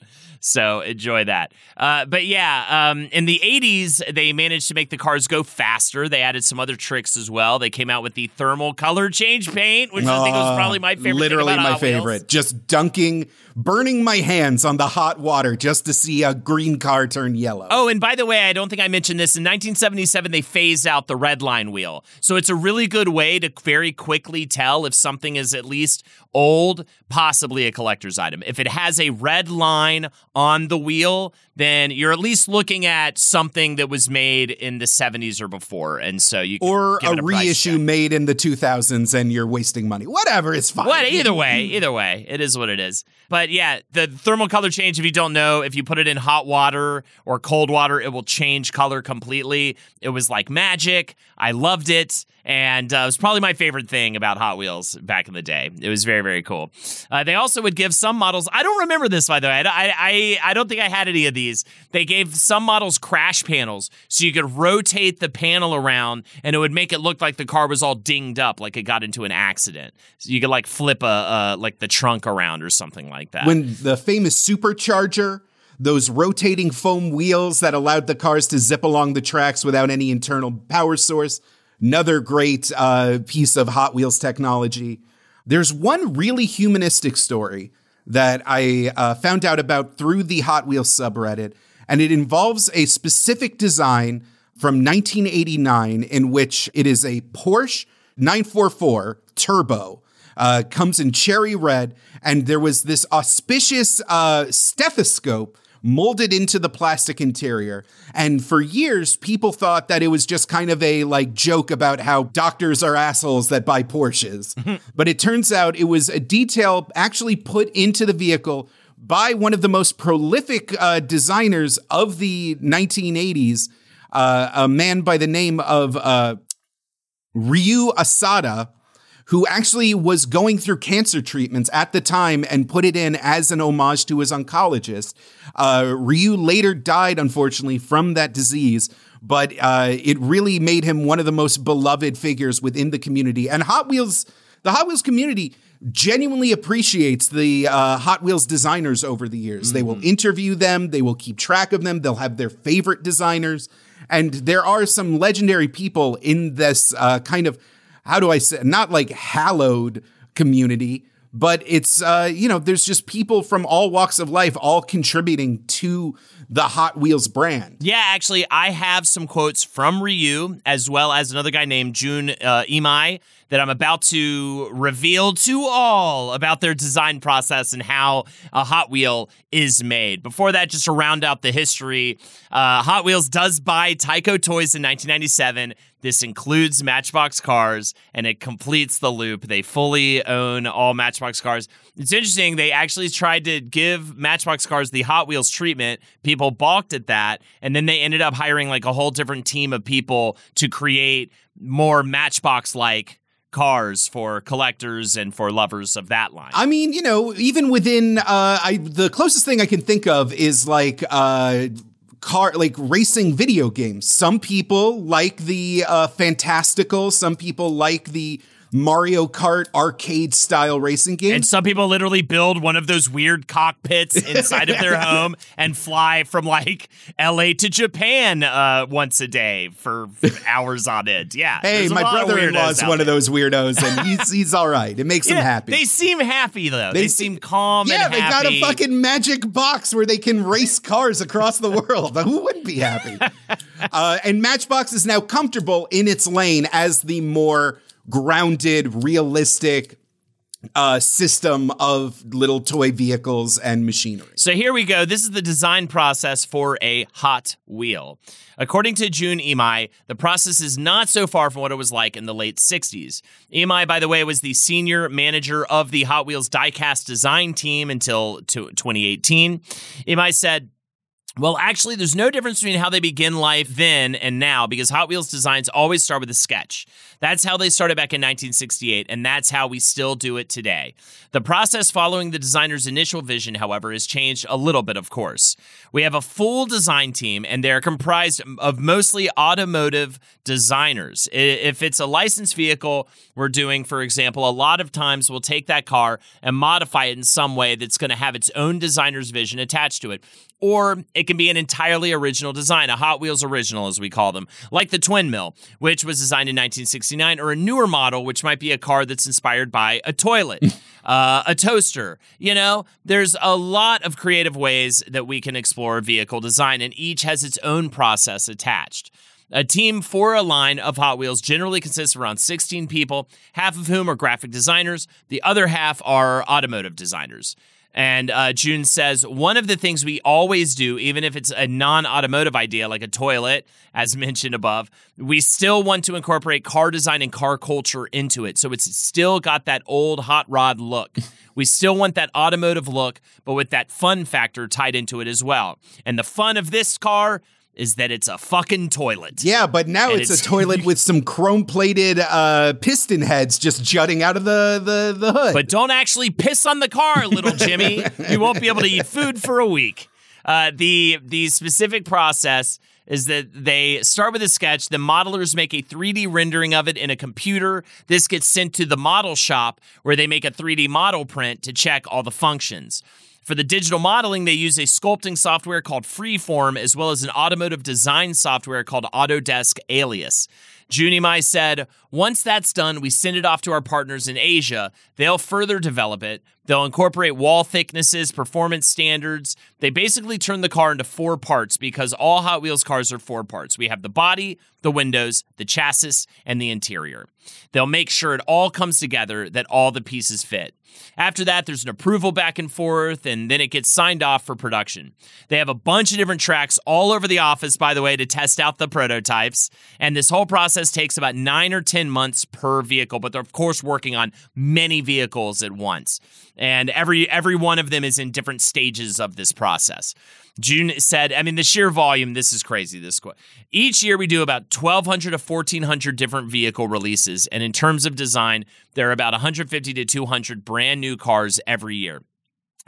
So, enjoy that. Uh, but yeah, um, in the 80s, they managed to make the cars go faster. They added some other tricks as well. They came out with the thermal color change paint, which uh, I think was probably my favorite. Literally my Hot favorite. Wheels. Just dunking, burning my hands on the hot water just to see a green car turn yellow. Oh, and by the way, I don't think I mentioned this. In 1977, they phased out the red line wheel. So it's a really good way to very quickly tell if something is at least old, possibly a collector's item. If it has a red line on the wheel, then you're at least looking at something that was made in the 70s or before. And so you Or a, a reissue made in the 2000s and you're wasting money. Whatever, it's fine. What either way, either way, it is what it is. But yeah, the thermal color change if you don't know, if you put it in hot water or cold water, it will change color completely. It was like magic. I loved it and uh, it was probably my favorite thing about Hot Wheels back in the day. It was very very cool. Uh, they also would give some models. I don't remember this by the way. I, I I don't think I had any of these. They gave some models crash panels, so you could rotate the panel around, and it would make it look like the car was all dinged up, like it got into an accident. So you could like flip a like the trunk around or something like that. When the famous supercharger those rotating foam wheels that allowed the cars to zip along the tracks without any internal power source. Another great uh, piece of Hot Wheels technology. There's one really humanistic story that I uh, found out about through the Hot Wheels subreddit, and it involves a specific design from 1989 in which it is a Porsche 944 Turbo. Uh, comes in cherry red, and there was this auspicious uh, stethoscope molded into the plastic interior. And for years, people thought that it was just kind of a like joke about how doctors are assholes that buy Porsches. but it turns out it was a detail actually put into the vehicle by one of the most prolific uh, designers of the 1980s, uh, a man by the name of uh, Ryu Asada who actually was going through cancer treatments at the time and put it in as an homage to his oncologist. Uh, Ryu later died, unfortunately, from that disease, but uh, it really made him one of the most beloved figures within the community. And Hot Wheels, the Hot Wheels community, genuinely appreciates the uh, Hot Wheels designers over the years. Mm-hmm. They will mm-hmm. interview them, they will keep track of them, they'll have their favorite designers. And there are some legendary people in this uh, kind of how do I say, not like hallowed community, but it's uh, you know, there's just people from all walks of life all contributing to the Hot Wheels brand. Yeah, actually, I have some quotes from Ryu as well as another guy named Jun uh, Imai that I'm about to reveal to all about their design process and how a Hot Wheel is made. Before that, just to round out the history, uh, Hot Wheels does buy Tyco Toys in 1997. This includes Matchbox cars and it completes the loop. They fully own all Matchbox cars. It's interesting. They actually tried to give Matchbox cars the Hot Wheels treatment. People balked at that. And then they ended up hiring like a whole different team of people to create more Matchbox like cars for collectors and for lovers of that line. I mean, you know, even within uh I the closest thing I can think of is like uh car like racing video games. Some people like the uh fantastical, some people like the Mario Kart arcade style racing game. And some people literally build one of those weird cockpits inside of their home and fly from like LA to Japan uh, once a day for hours on end. Yeah. hey, my brother-in-law is one of those weirdos, and he's he's all right. It makes Yeah, him happy. They seem happy though. They, They seem calm yeah, and they got a fucking magic box where they can race cars across the world. Who wouldn't be happy? uh, and Matchbox is now comfortable in its lane as the more grounded, realistic uh, system of little toy vehicles and machinery. So here we go. This is the design process for a Hot Wheel. According to Jun Imai, the process is not so far from what it was like in the late 60s. Imai, by the way, was the senior manager of the Hot Wheels diecast design team until to- 2018. Imai said, well, actually, there's no difference between how they begin life then and now because Hot Wheels designs always start with a sketch. That's how they started back in 1968, and that's how we still do it today. The process following the designer's initial vision, however, has changed a little bit, of course. We have a full design team, and they're comprised of mostly automotive designers. If it's a licensed vehicle, we're doing, for example, a lot of times we'll take that car and modify it in some way that's going to have its own designer's vision attached to it or it can be an entirely original design, a Hot Wheels original, as we call them, like the Twin Mill, which was designed in 1969, or a newer model, which might be a car that's inspired by a toilet, uh, a toaster. You know, there's a lot of creative ways that we can explore vehicle design, and each has its own process attached. A team for a line of Hot Wheels generally consists of around 16 people, half of whom are graphic designers, the other half are automotive designers. And uh, Jun says one of the things we always do, even if it's a non automotive idea like a toilet, as mentioned above, we still want to incorporate car design and car culture into it. So it's still got that old hot rod look. We still want that automotive look, but with that fun factor tied into it as well. And the fun of this car is that it's a fucking toilet. Yeah, but now it's, it's- a toilet with some chrome plated uh, piston heads just jutting out of the, the, the hood. But don't actually piss on the car, little Jimmy. you won't be able to eat food for a week. Uh, the the specific process is that they start with a sketch. The modelers make a 3D rendering of it in a computer. This gets sent to the model shop where they make a 3D model print to check all the functions. For the digital modeling, they use a sculpting software called Freeform, as well as an automotive design software called Autodesk Alias. Jun Imai said, once that's done, we send it off to our partners in Asia. They'll further develop it. They'll incorporate wall thicknesses, performance standards. They basically turn the car into four parts because all Hot Wheels cars are four parts. We have the body, the windows, the chassis, and the interior. They'll make sure it all comes together, that all the pieces fit. After that, there's an approval back and forth, and then it gets signed off for production. They have a bunch of different tracks all over the office, by the way, to test out the prototypes. And this whole process takes about nine or 10 months per vehicle, but they're, of course, working on many vehicles at once. And every every one of them is in different stages of this process. Jun said, I mean, the sheer volume, this is crazy. This Each year we do about 1,200 to 1,400 different vehicle releases. And in terms of design, there are about 150 to 200 brand new cars every year.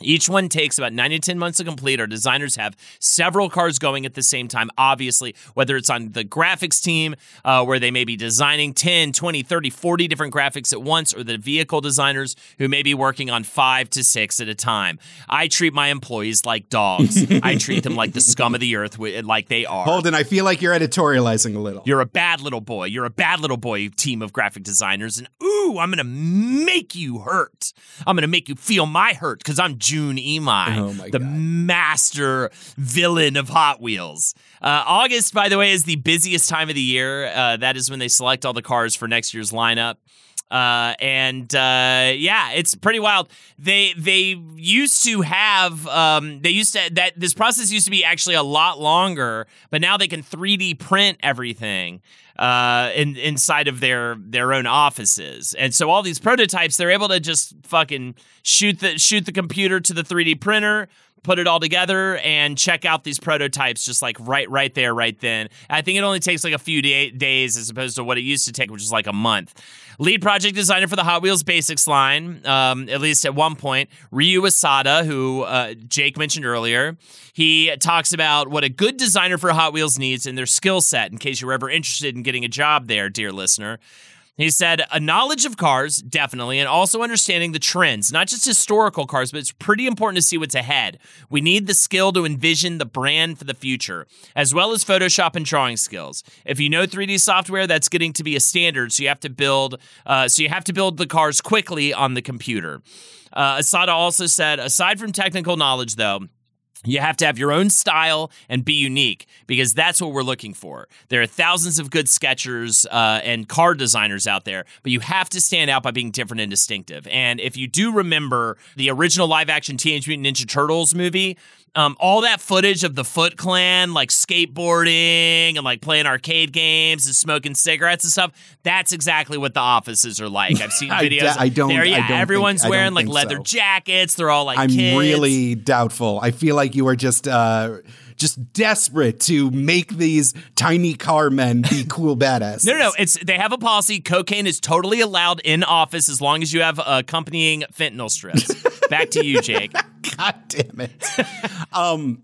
Each one takes about nine to 10 months to complete. Our designers have several cars going at the same time, obviously, whether it's on the graphics team, uh, where they may be designing 10, 20, 30, 40 different graphics at once, or the vehicle designers who may be working on five to six at a time. I treat my employees like dogs. I treat them like the scum of the earth, like they are. Holden, I feel like you're editorializing a little. You're a bad little boy. You're a bad little boy, team of graphic designers. And ooh, I'm going to make you hurt. I'm going to make you feel my hurt because I'm Jun Imai, Oh the God. master villain of Hot Wheels. Uh, August, by the way, is the busiest time of the year. Uh, that is when they select all the cars for next year's lineup. Uh, and uh, yeah, it's pretty wild. They they used to have um, they used to that this process used to be actually a lot longer, but now they can 3D print everything uh, in, inside of their their own offices. And so all these prototypes, they're able to just fucking shoot the shoot the computer to the 3D printer, put it all together, and check out these prototypes just like right right there, right then. I think it only takes like a few day, days as opposed to what it used to take, which is like a month. Lead project designer for the Hot Wheels Basics line, um, at least at one point, Ryu Asada, who uh, Jake mentioned earlier. He talks about what a good designer for Hot Wheels needs and their skill set in case you're ever interested in getting a job there, dear listener. He said a knowledge of cars, definitely, and also understanding the trends, not just historical cars, but it's pretty important to see what's ahead. We need the skill to envision the brand for the future, as well as Photoshop and drawing skills. If you know 3D software, that's getting to be a standard, so you have to build, uh, so you have to build the cars quickly on the computer. Uh, Asada also said, aside from technical knowledge, though, you have to have your own style and be unique because that's what we're looking for. There are thousands of good sketchers uh, and car designers out there, but you have to stand out by being different and distinctive. And if you do remember the original live action Teenage Mutant Ninja Turtles movie, um, all that footage of the Foot Clan, like skateboarding and like playing arcade games and smoking cigarettes and stuff, that's exactly what the offices are like. I've seen videos. da- I don't- There, yeah, I don't everyone's think- wearing like leather so. jackets. They're all like I'm kids. really doubtful. I feel like you are just uh just desperate to make these tiny car men be cool badass. No, no, no. It's they have a policy. Cocaine is totally allowed in office as long as you have accompanying fentanyl strips. Back to you, Jake. God damn it. um,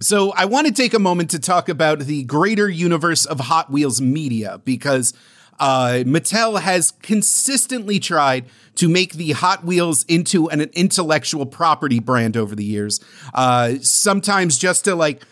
so I want to take a moment to talk about the greater universe of Hot Wheels media because uh, Mattel has consistently tried to make the Hot Wheels into an, intellectual property brand over the years. Uh, sometimes just to like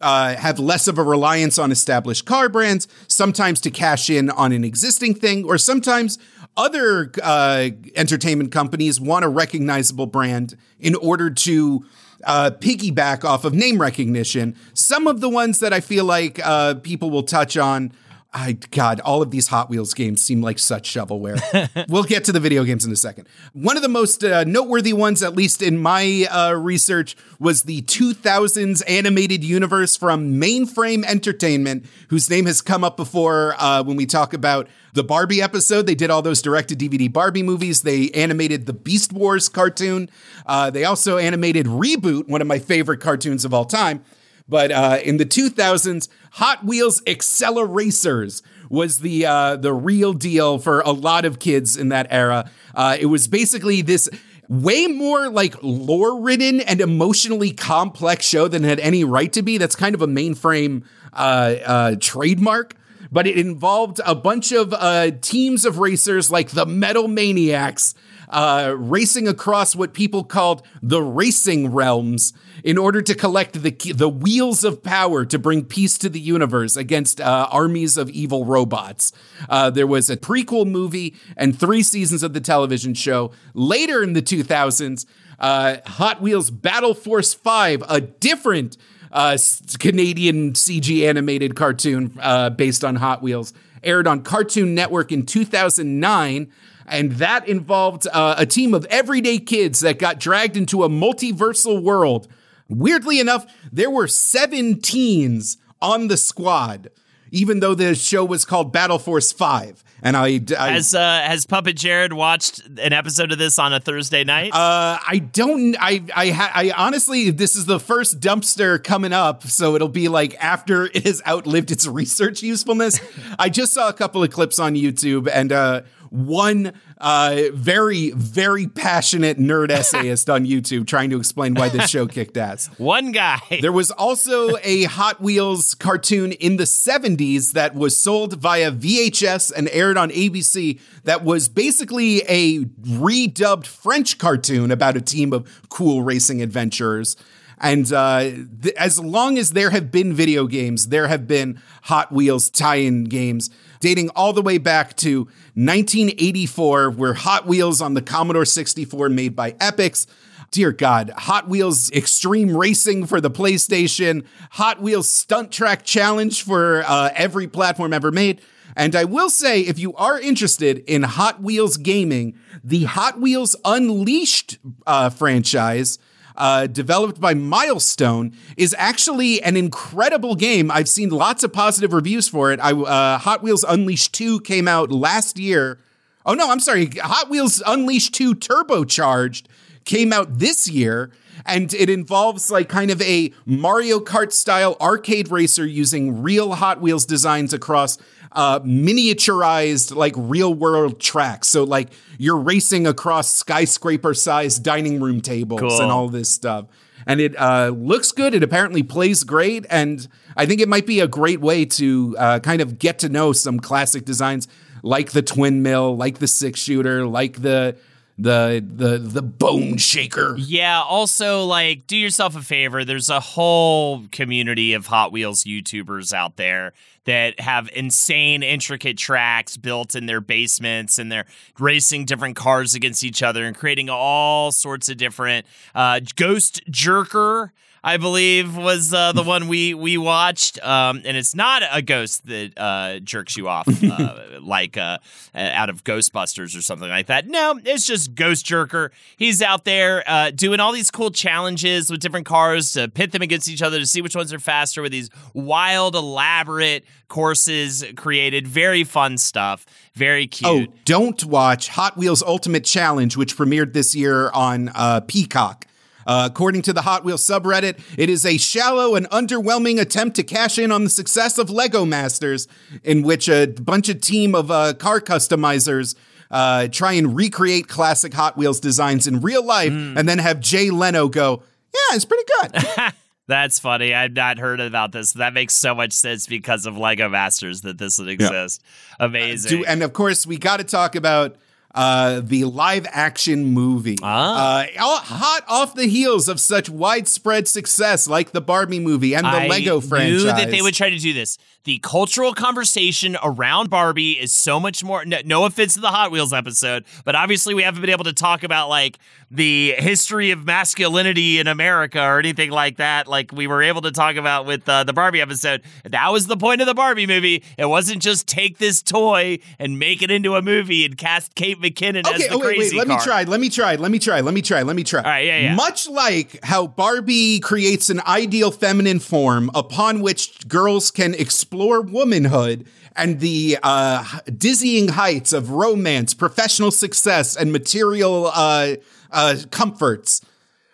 uh, have less of a reliance on established car brands, sometimes to cash in on an existing thing, or sometimes other uh, entertainment companies want a recognizable brand in order to uh, piggyback off of name recognition. Some of the ones that I feel like uh, people will touch on. I God, all of these Hot Wheels games seem like such shovelware. we'll get to the video games in a second. One of the most uh, noteworthy ones, at least in my uh, research, was the 2000s animated universe from Mainframe Entertainment, whose name has come up before uh, when we talk about the Barbie episode. They did all those direct-to-DVD Barbie movies. They animated the Beast Wars cartoon. Uh, they also animated Reboot, one of my favorite cartoons of all time. But uh, in the 2000s, Hot Wheels Acceleracers was the uh, the real deal for a lot of kids in that era. Uh, it was basically this way more like lore ridden and emotionally complex show than it had any right to be. That's kind of a mainframe uh, uh, trademark. But it involved a bunch of uh, teams of racers like the Metal Maniacs uh, racing across what people called the racing realms in order to collect the the wheels of power to bring peace to the universe against uh, armies of evil robots. Uh, there was a prequel movie and three seasons of the television show. Later in the 2000s, uh, Hot Wheels Battle Force 5, a different uh, Canadian CG animated cartoon uh, based on Hot Wheels, aired on Cartoon Network in 2009 and that involved uh, a team of everyday kids that got dragged into a multiversal world. Weirdly enough, there were seven teens on the squad, even though the show was called Battle Force Five. And I, I Has uh, has Puppet Jared watched an episode of this on a Thursday night? uh, I don't. I I ha, I honestly, this is the first dumpster coming up, so it'll be like after it has outlived its research usefulness. I just saw a couple of clips on YouTube, and uh, one uh, very very passionate nerd essayist on YouTube trying to explain why this show kicked ass. One guy. There was also a Hot Wheels cartoon in the 70s that was sold via VHS and aired on ABC that was basically a redubbed French cartoon about a team of cool racing adventurers. And uh, th- as long as there have been video games, there have been Hot Wheels tie in games dating all the way back to 1984, where Hot Wheels on the Commodore 64 made by Epyx dear God, Hot Wheels Extreme Racing for the PlayStation, Hot Wheels Stunt Track Challenge for uh, every platform ever made. And I will say, if you are interested in Hot Wheels gaming, the Hot Wheels Unleashed uh, franchise. Uh, developed by Milestone is actually an incredible game. I've seen lots of positive reviews for it. I, uh, Hot Wheels Unleashed 2 came out last year. Oh no, I'm sorry. Hot Wheels Unleashed 2 Turbocharged came out this year and it involves like kind of a Mario Kart style arcade racer using real Hot Wheels designs across uh, miniaturized like real world tracks. So like you're racing across skyscraper sized dining room tables Cool. and all this stuff. And it uh, looks good. It apparently plays great. And I think it might be a great way to uh, kind of get to know some classic designs like the twin mill, like the six shooter, like the the the the bone shaker. Yeah, also like do yourself a favor. There's a whole community of Hot Wheels YouTubers out there that have insane intricate tracks built in their basements and they're racing different cars against each other and creating all sorts of different uh, ghost jerker I believe was uh, the one we we watched, um, and it's not a ghost that uh, jerks you off uh, like uh, out of Ghostbusters or something like that. No, it's just Ghost Jerker. He's out there uh, doing all these cool challenges with different cars to pit them against each other to see which ones are faster with these wild, elaborate courses created. Very fun stuff. Very cute. Oh, don't watch Hot Wheels Ultimate Challenge, which premiered this year on uh, Peacock. Uh, according to the Hot Wheels subreddit, it is a shallow and underwhelming attempt to cash in on the success of Lego Masters, in which a bunch of team of uh, car customizers uh, try and recreate classic Hot Wheels designs in real life, mm. and then have Jay Leno go, "Yeah, it's pretty good." That's funny. I've not heard about this. That makes so much sense because of Lego Masters that this would exist. Yeah. Amazing. Do, and of course, we got to talk about uh, the live action movie. Ah. Uh, hot off the heels of such widespread success like the Barbie movie and the I Lego franchise. knew that they would try to do this. The cultural conversation around Barbie is so much more. No, no offense to the Hot Wheels episode, but obviously we haven't been able to talk about like the history of masculinity in America or anything like that. Like we were able to talk about with uh, the Barbie episode. That was the point of the Barbie movie. It wasn't just take this toy and make it into a movie and cast Kate McKinnon okay, as the oh, wait, crazy wait, let car. me try. Let me try. Let me try. Let me try. Let me try. All right, yeah, yeah. Much like how Barbie creates an ideal feminine form upon which girls can explore womanhood and the uh, dizzying heights of romance, professional success, and material uh, uh, comforts.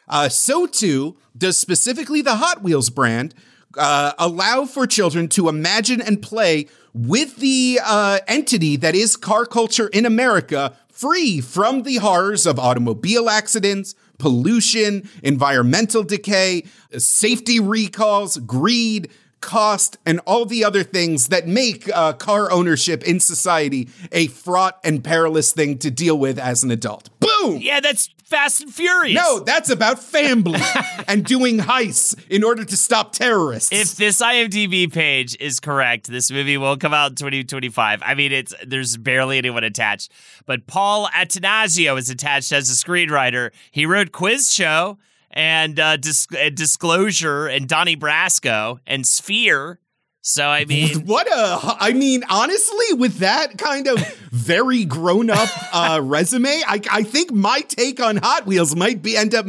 Uh, so too does specifically the Hot Wheels brand uh, allow for children to imagine and play with the uh, entity that is car culture in America, free from the horrors of automobile accidents, pollution, environmental decay, safety recalls, greed, cost, and all the other things that make uh, car ownership in society a fraught and perilous thing to deal with as an adult. Boom! Yeah, that's Fast and Furious. No, that's about family and doing heists in order to stop terrorists. If this IMDb page is correct, this movie will come out in 2025. I mean, it's there's barely anyone attached, but Paul Attanasio is attached as a screenwriter. He wrote Quiz Show and uh, Dis- uh, Disclosure and Donnie Brasco and Sphere so I mean, what a I mean, honestly, with that kind of very grown up uh, resume, I, I think my take on Hot Wheels might be end up.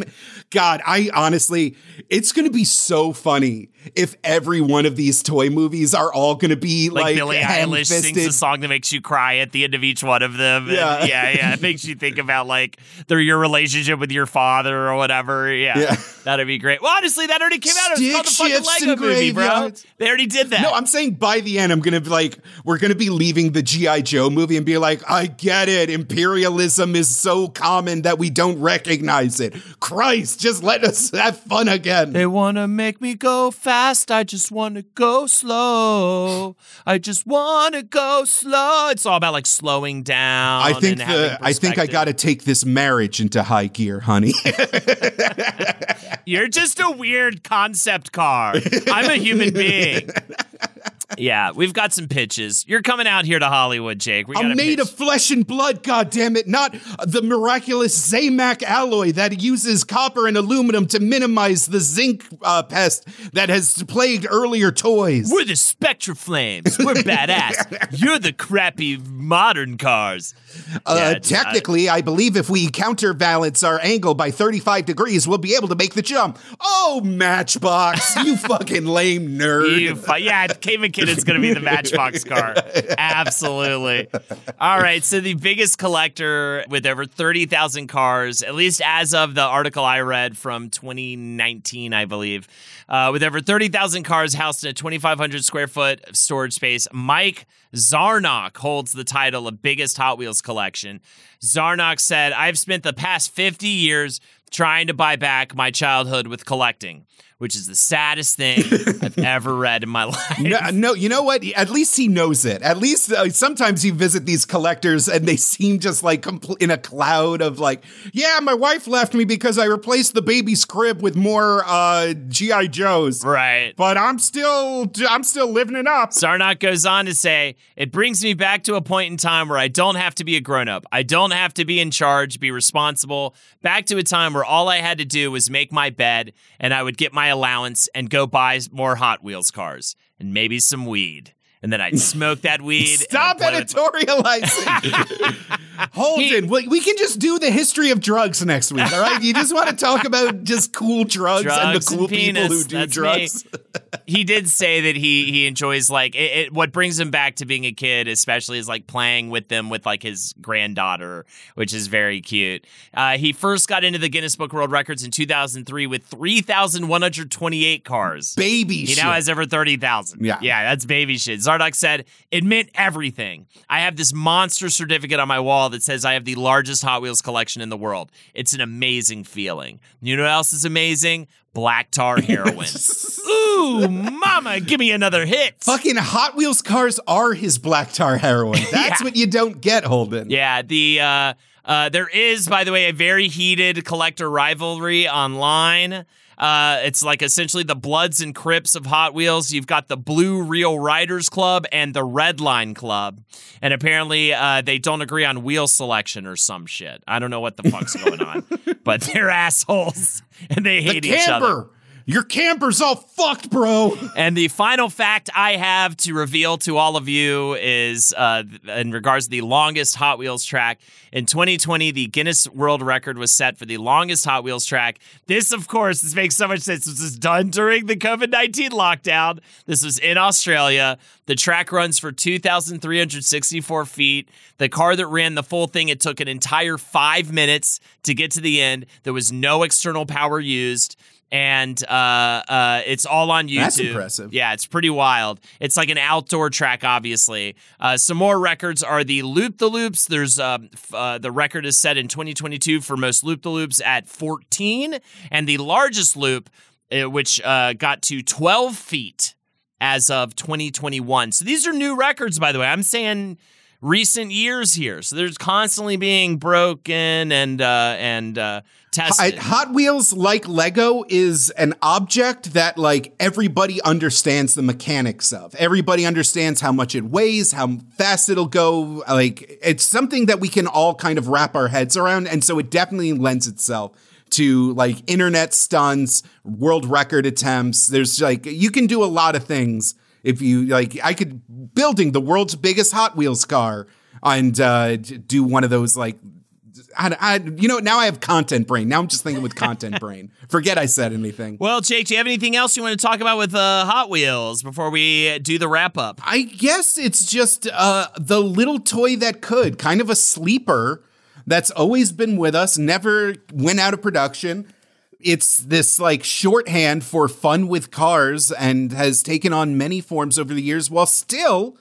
God, I honestly, it's going to be so funny if every one of these toy movies are all going to be like, like Billie Eilish sings a song that makes you cry at the end of each one of them. Yeah, yeah, yeah. It makes you think about like their your relationship with your father or whatever. Yeah, yeah. that'd be great. Well, honestly, that already came out. It's called the fucking Lego movie, bro. They already did that. No, I'm saying by the end, I'm going to be like, we're going to be leaving the GI Joe movie and be like, I get it. Imperialism is so common that we don't recognize it. Christ, just let us have fun again. They want to make me go fast fast. I just want to go slow. I just want to go slow. It's all about like slowing down. I think the, I think I got to take this marriage into high gear, honey. You're just a weird concept car. I'm a human being yeah, we've got some pitches. You're coming out here to Hollywood, Jake. We I'm made pitch. of flesh and blood, God damn it! Not the miraculous Zamac alloy that uses copper and aluminum to minimize the zinc uh, pest that has plagued earlier toys. We're the Spectra Flames. We're badass. You're the crappy modern cars. Uh, yeah, technically, not... I believe if we counterbalance our angle by 35 degrees, we'll be able to make the jump. Oh, Matchbox, you fucking lame nerd. You fu- yeah, Kate McKinnon's going to be the Matchbox car. Absolutely. All right, so the biggest collector with over 30,000 cars, at least as of the article I read from 2019, I believe, uh, with over 30,000 cars housed in a 2,500 square foot storage space, Mike Zarnock holds the title of biggest Hot Wheels collection. Zarnock said, I've spent the past 50 years trying to buy back my childhood with collecting. Which is the saddest thing I've ever read in my life. No, no, you know what? At least he knows it. At least uh, sometimes you visit these collectors and they seem just like compl- in a cloud of like, yeah, my wife left me because I replaced the baby's crib with more uh, GI Joes. Right. But I'm still, I'm still living it up. Zarnock goes on to say, It brings me back to a point in time where I don't have to be a grown up. I don't have to be in charge, be responsible. Back to a time where all I had to do was make my bed and I would get my allowance and go buy more Hot Wheels cars and maybe some weed. And then I'd smoke that weed. Stop editorializing. Holden, we, we can just do the history of drugs next week, all right? You just want to talk about just cool drugs, and the Drugs and cool people who do that's drugs. he did say that he he enjoys like it, it, what brings him back to being a kid especially is like playing with them with like his granddaughter which is very cute uh, he first got into the guinness book world records in 2003 with 3128 cars Baby he shit. now has over 30,000. Yeah. Yeah, that's baby shit. Zarnock said, it meant everything. I have this monster certificate on my wall that says I have the largest Hot Wheels collection in the world. It's an amazing feeling. You know what else is amazing? Black tar heroin. Ooh, mama, give me another hit. Fucking Hot Wheels cars are his black tar heroin. That's Yeah. what you don't get, Holden. Yeah, the uh, uh, there is, by the way, a very heated collector rivalry online. Uh, it's like essentially the Bloods and Crips of Hot Wheels. You've got the Blue Real Riders Club and the Red Line Club, and apparently uh, they don't agree on wheel selection or some shit. I don't know what the fuck's going on, but they're assholes and they The hate each other. Your camper's all fucked, bro. And the final fact I have to reveal to all of you is uh, in regards to the longest Hot Wheels track. In 2020, the Guinness World Record was set for the longest Hot Wheels track. This, of course, this makes so much sense. This was done during the COVID 19 lockdown. This was in Australia. The track runs for 2,364 feet. The car that ran the full thing, it took an entire five minutes to get to the end. There was no external power used. And uh, uh, it's all on YouTube. That's impressive. Yeah, it's pretty wild. It's like an outdoor track, obviously. Uh, some more records are the Loop the Loops. There's um, uh, the record is set in 2022 for most Loop the Loops at 14, and the largest loop, uh, which uh, got to 12 feet as of 2021. So these are new records, by the way. I'm saying recent years here. So there's constantly being broken and uh, and uh, tested. Hot Wheels, like Lego, is an object that like everybody understands the mechanics of. Everybody understands how much it weighs, how fast it'll go. Like it's something that we can all kind of wrap our heads around, and so it definitely lends itself to like internet stunts, world record attempts. There's like you can do a lot of things if you like. I could building the world's biggest Hot Wheels car and uh, do one of those like I, I, you know, now I have content brain. Now I'm just thinking with content brain. Forget I said anything. Well, Jake, do you have anything else you want to talk about with uh, Hot Wheels before we do the wrap up? I guess it's just uh, the little toy that could, kind of a sleeper that's always been with us, never went out of production. It's this like shorthand for fun with cars and has taken on many forms over the years while still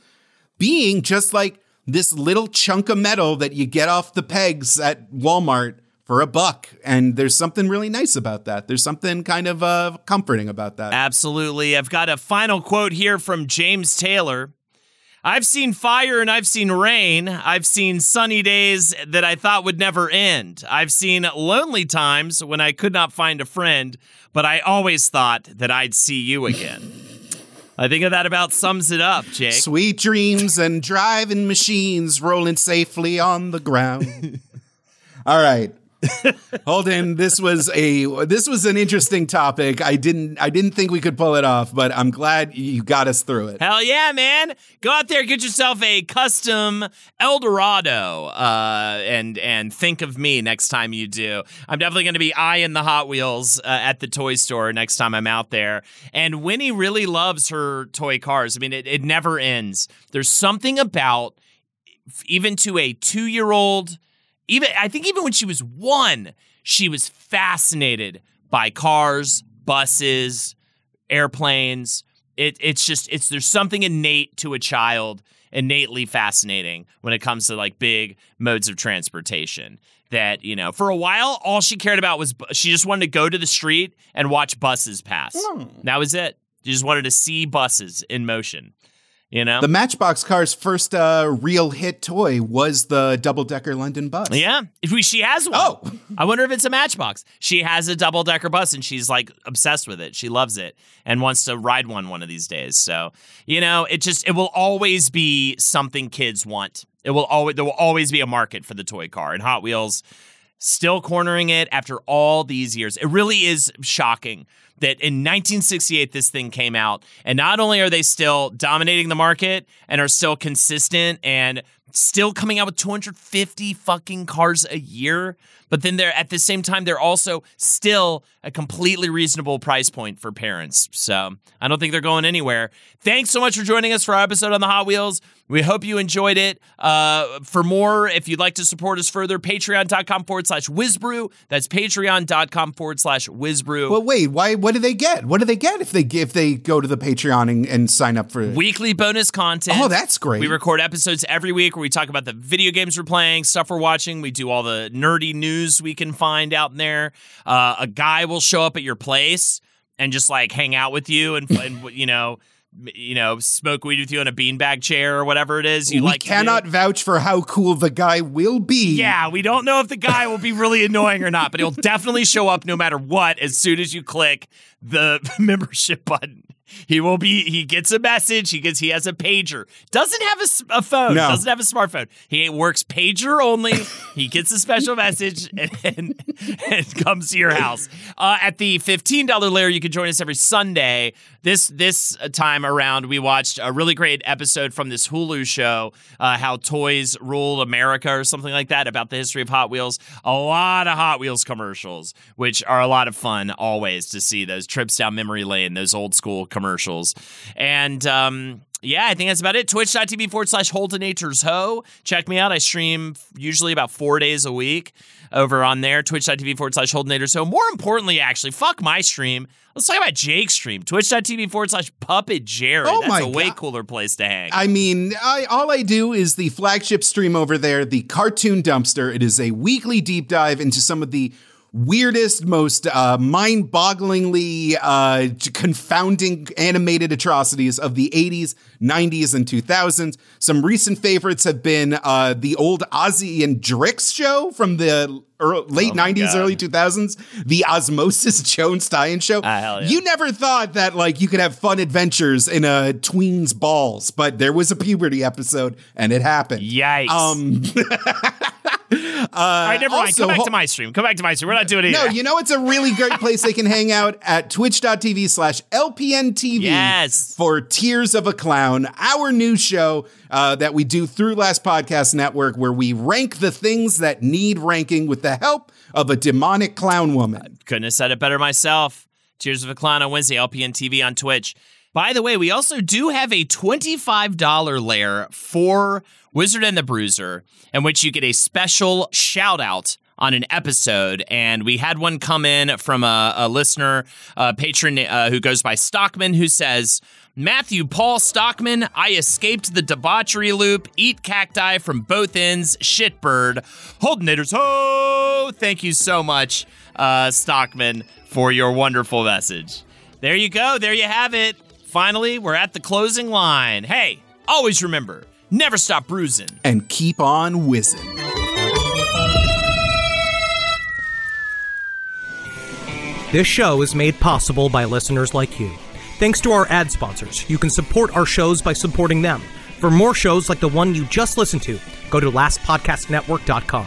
being just like this little chunk of metal that you get off the pegs at Walmart for a buck. And there's something really nice about that. There's something kind of uh, comforting about that. Absolutely. I've got a final quote here from James Taylor. I've seen fire and I've seen rain. I've seen sunny days that I thought would never end. I've seen lonely times when I could not find a friend, but I always thought that I'd see you again. I think that about sums it up, Jake. Sweet dreams and driving machines rolling safely on the ground. All right. Holden, this was a this was an interesting topic. I didn't I didn't think we could pull it off, but I'm glad you got us through it. Hell yeah, man! Go out there, get yourself a custom Eldorado, uh, and and think of me next time you do. I'm definitely going to be eyeing the Hot Wheels uh, at the toy store next time I'm out there. And Winnie really loves her toy cars. I mean, it, it never ends. There's something about even to a two year old, even I think even when she was one, she was fascinated by cars, buses, airplanes. It, it's just it's there's something innate to a child, innately fascinating when it comes to like big modes of transportation. that you know for a while all she cared about was she just wanted to go to the street and watch buses pass. Hmm. That was it. She just wanted to see buses in motion. You know, The Matchbox Car's first uh, real hit toy was the double decker London bus. yeah. She has one. Oh. I wonder if it's a Matchbox. She has a double decker bus and she's like obsessed with it. She loves it and wants to ride one one of these days. So you know, it just it will always be something kids want. It will always there will always be a market for the toy car and Hot Wheels still cornering it after all these years. It really is shocking that in 1968 this thing came out. And not only are they still dominating the market and are still consistent and still coming out with 250 fucking cars a year but then they're at the same time they're also still a completely reasonable price point for parents so i don't think they're going anywhere thanks so much for joining us for our episode on the hot wheels we hope you enjoyed it uh, for more if you'd like to support us further patreon.com forward slash WizBru that's patreon.com forward slash WizBru Well, wait. Why? What do they get? What do they get if they if they go to the Patreon and, and sign up for? weekly bonus content. Oh, that's great. We record episodes every week where we talk about the video games we're playing, stuff we're watching. We do all the nerdy news we can find out there. Uh, a guy will show up at your place and just like hang out with you and, and you know, you know, smoke weed with you in a beanbag chair or whatever it is you we like. cannot vouch for how cool the guy will be. Yeah, we don't know if the guy will be really annoying or not, but he'll definitely show up no matter what as soon as you click the membership button. He will be. He gets a message. He gets. He has a pager. Doesn't have a phone. No. Doesn't have a smartphone. He works pager only. he gets a special message and, and, and comes to your house. Uh, at the fifteen dollar layer, you can join us every Sunday. This this time around, we watched a really great episode from this Hulu show, uh, "How Toys Rule America" or something like that, about the history of Hot Wheels. A lot of Hot Wheels commercials, which are a lot of fun always to see those trips down memory lane, those old school commercials, and. um yeah, I think that's about it. Twitch.tv forward slash Holdenators Ho. Check me out. I stream usually about four days a week over on there. Twitch.tv forward slash Holdenators Ho. More importantly, actually, fuck my stream. Let's talk about Jake's stream. Twitch.tv forward slash Puppet Jared. Oh that's my a way God. cooler place to hang. I mean, I, all I do is the flagship stream over there, the Cartoon Dumpster. It is a weekly deep dive into some of the weirdest, most uh, mind-bogglingly uh, confounding animated atrocities of the 80s, 90s, and 2000s. Some recent favorites have been uh, the old Ozzy and Drix show from the ear late Oh 90s, God. early 2000s, the Osmosis Jones Stein show. Ah, yeah. You never thought that like you could have fun adventures in a tween's balls, but there was a puberty episode and it happened. Yikes. Um, All right, never mind. Come back ho- to my stream. Come back to my stream. We're not doing it no, you know it's a really great place they can hang out at twitch.tv slash LPNTV Yes. for Tears of a Clown, our new show uh, that we do through Last Podcast Network where we rank the things that need ranking with the help of a demonic clown woman. Couldn't have said it better myself. Tears of a Clown on Wednesday, LPN TV on Twitch. By the way, we also do have a $25 layer for Wizard and the Bruiser, in which you get a special shout out on an episode. And we had one come in from a, a listener, a patron uh, who goes by Stockman, who says, Matthew Paul Stockman, I escaped the debauchery loop, eat cacti from both ends, shitbird, Holdenators ho! Thank you so much, uh, Stockman, for your wonderful message. There you go. There you have it. Finally, we're at the closing line. Hey, always remember never stop bruising. And keep on whizzing. This show is made possible by listeners like you. Thanks to our ad sponsors, you can support our shows by supporting them. For more shows like the one you just listened to, go to lastpodcastnetwork.com.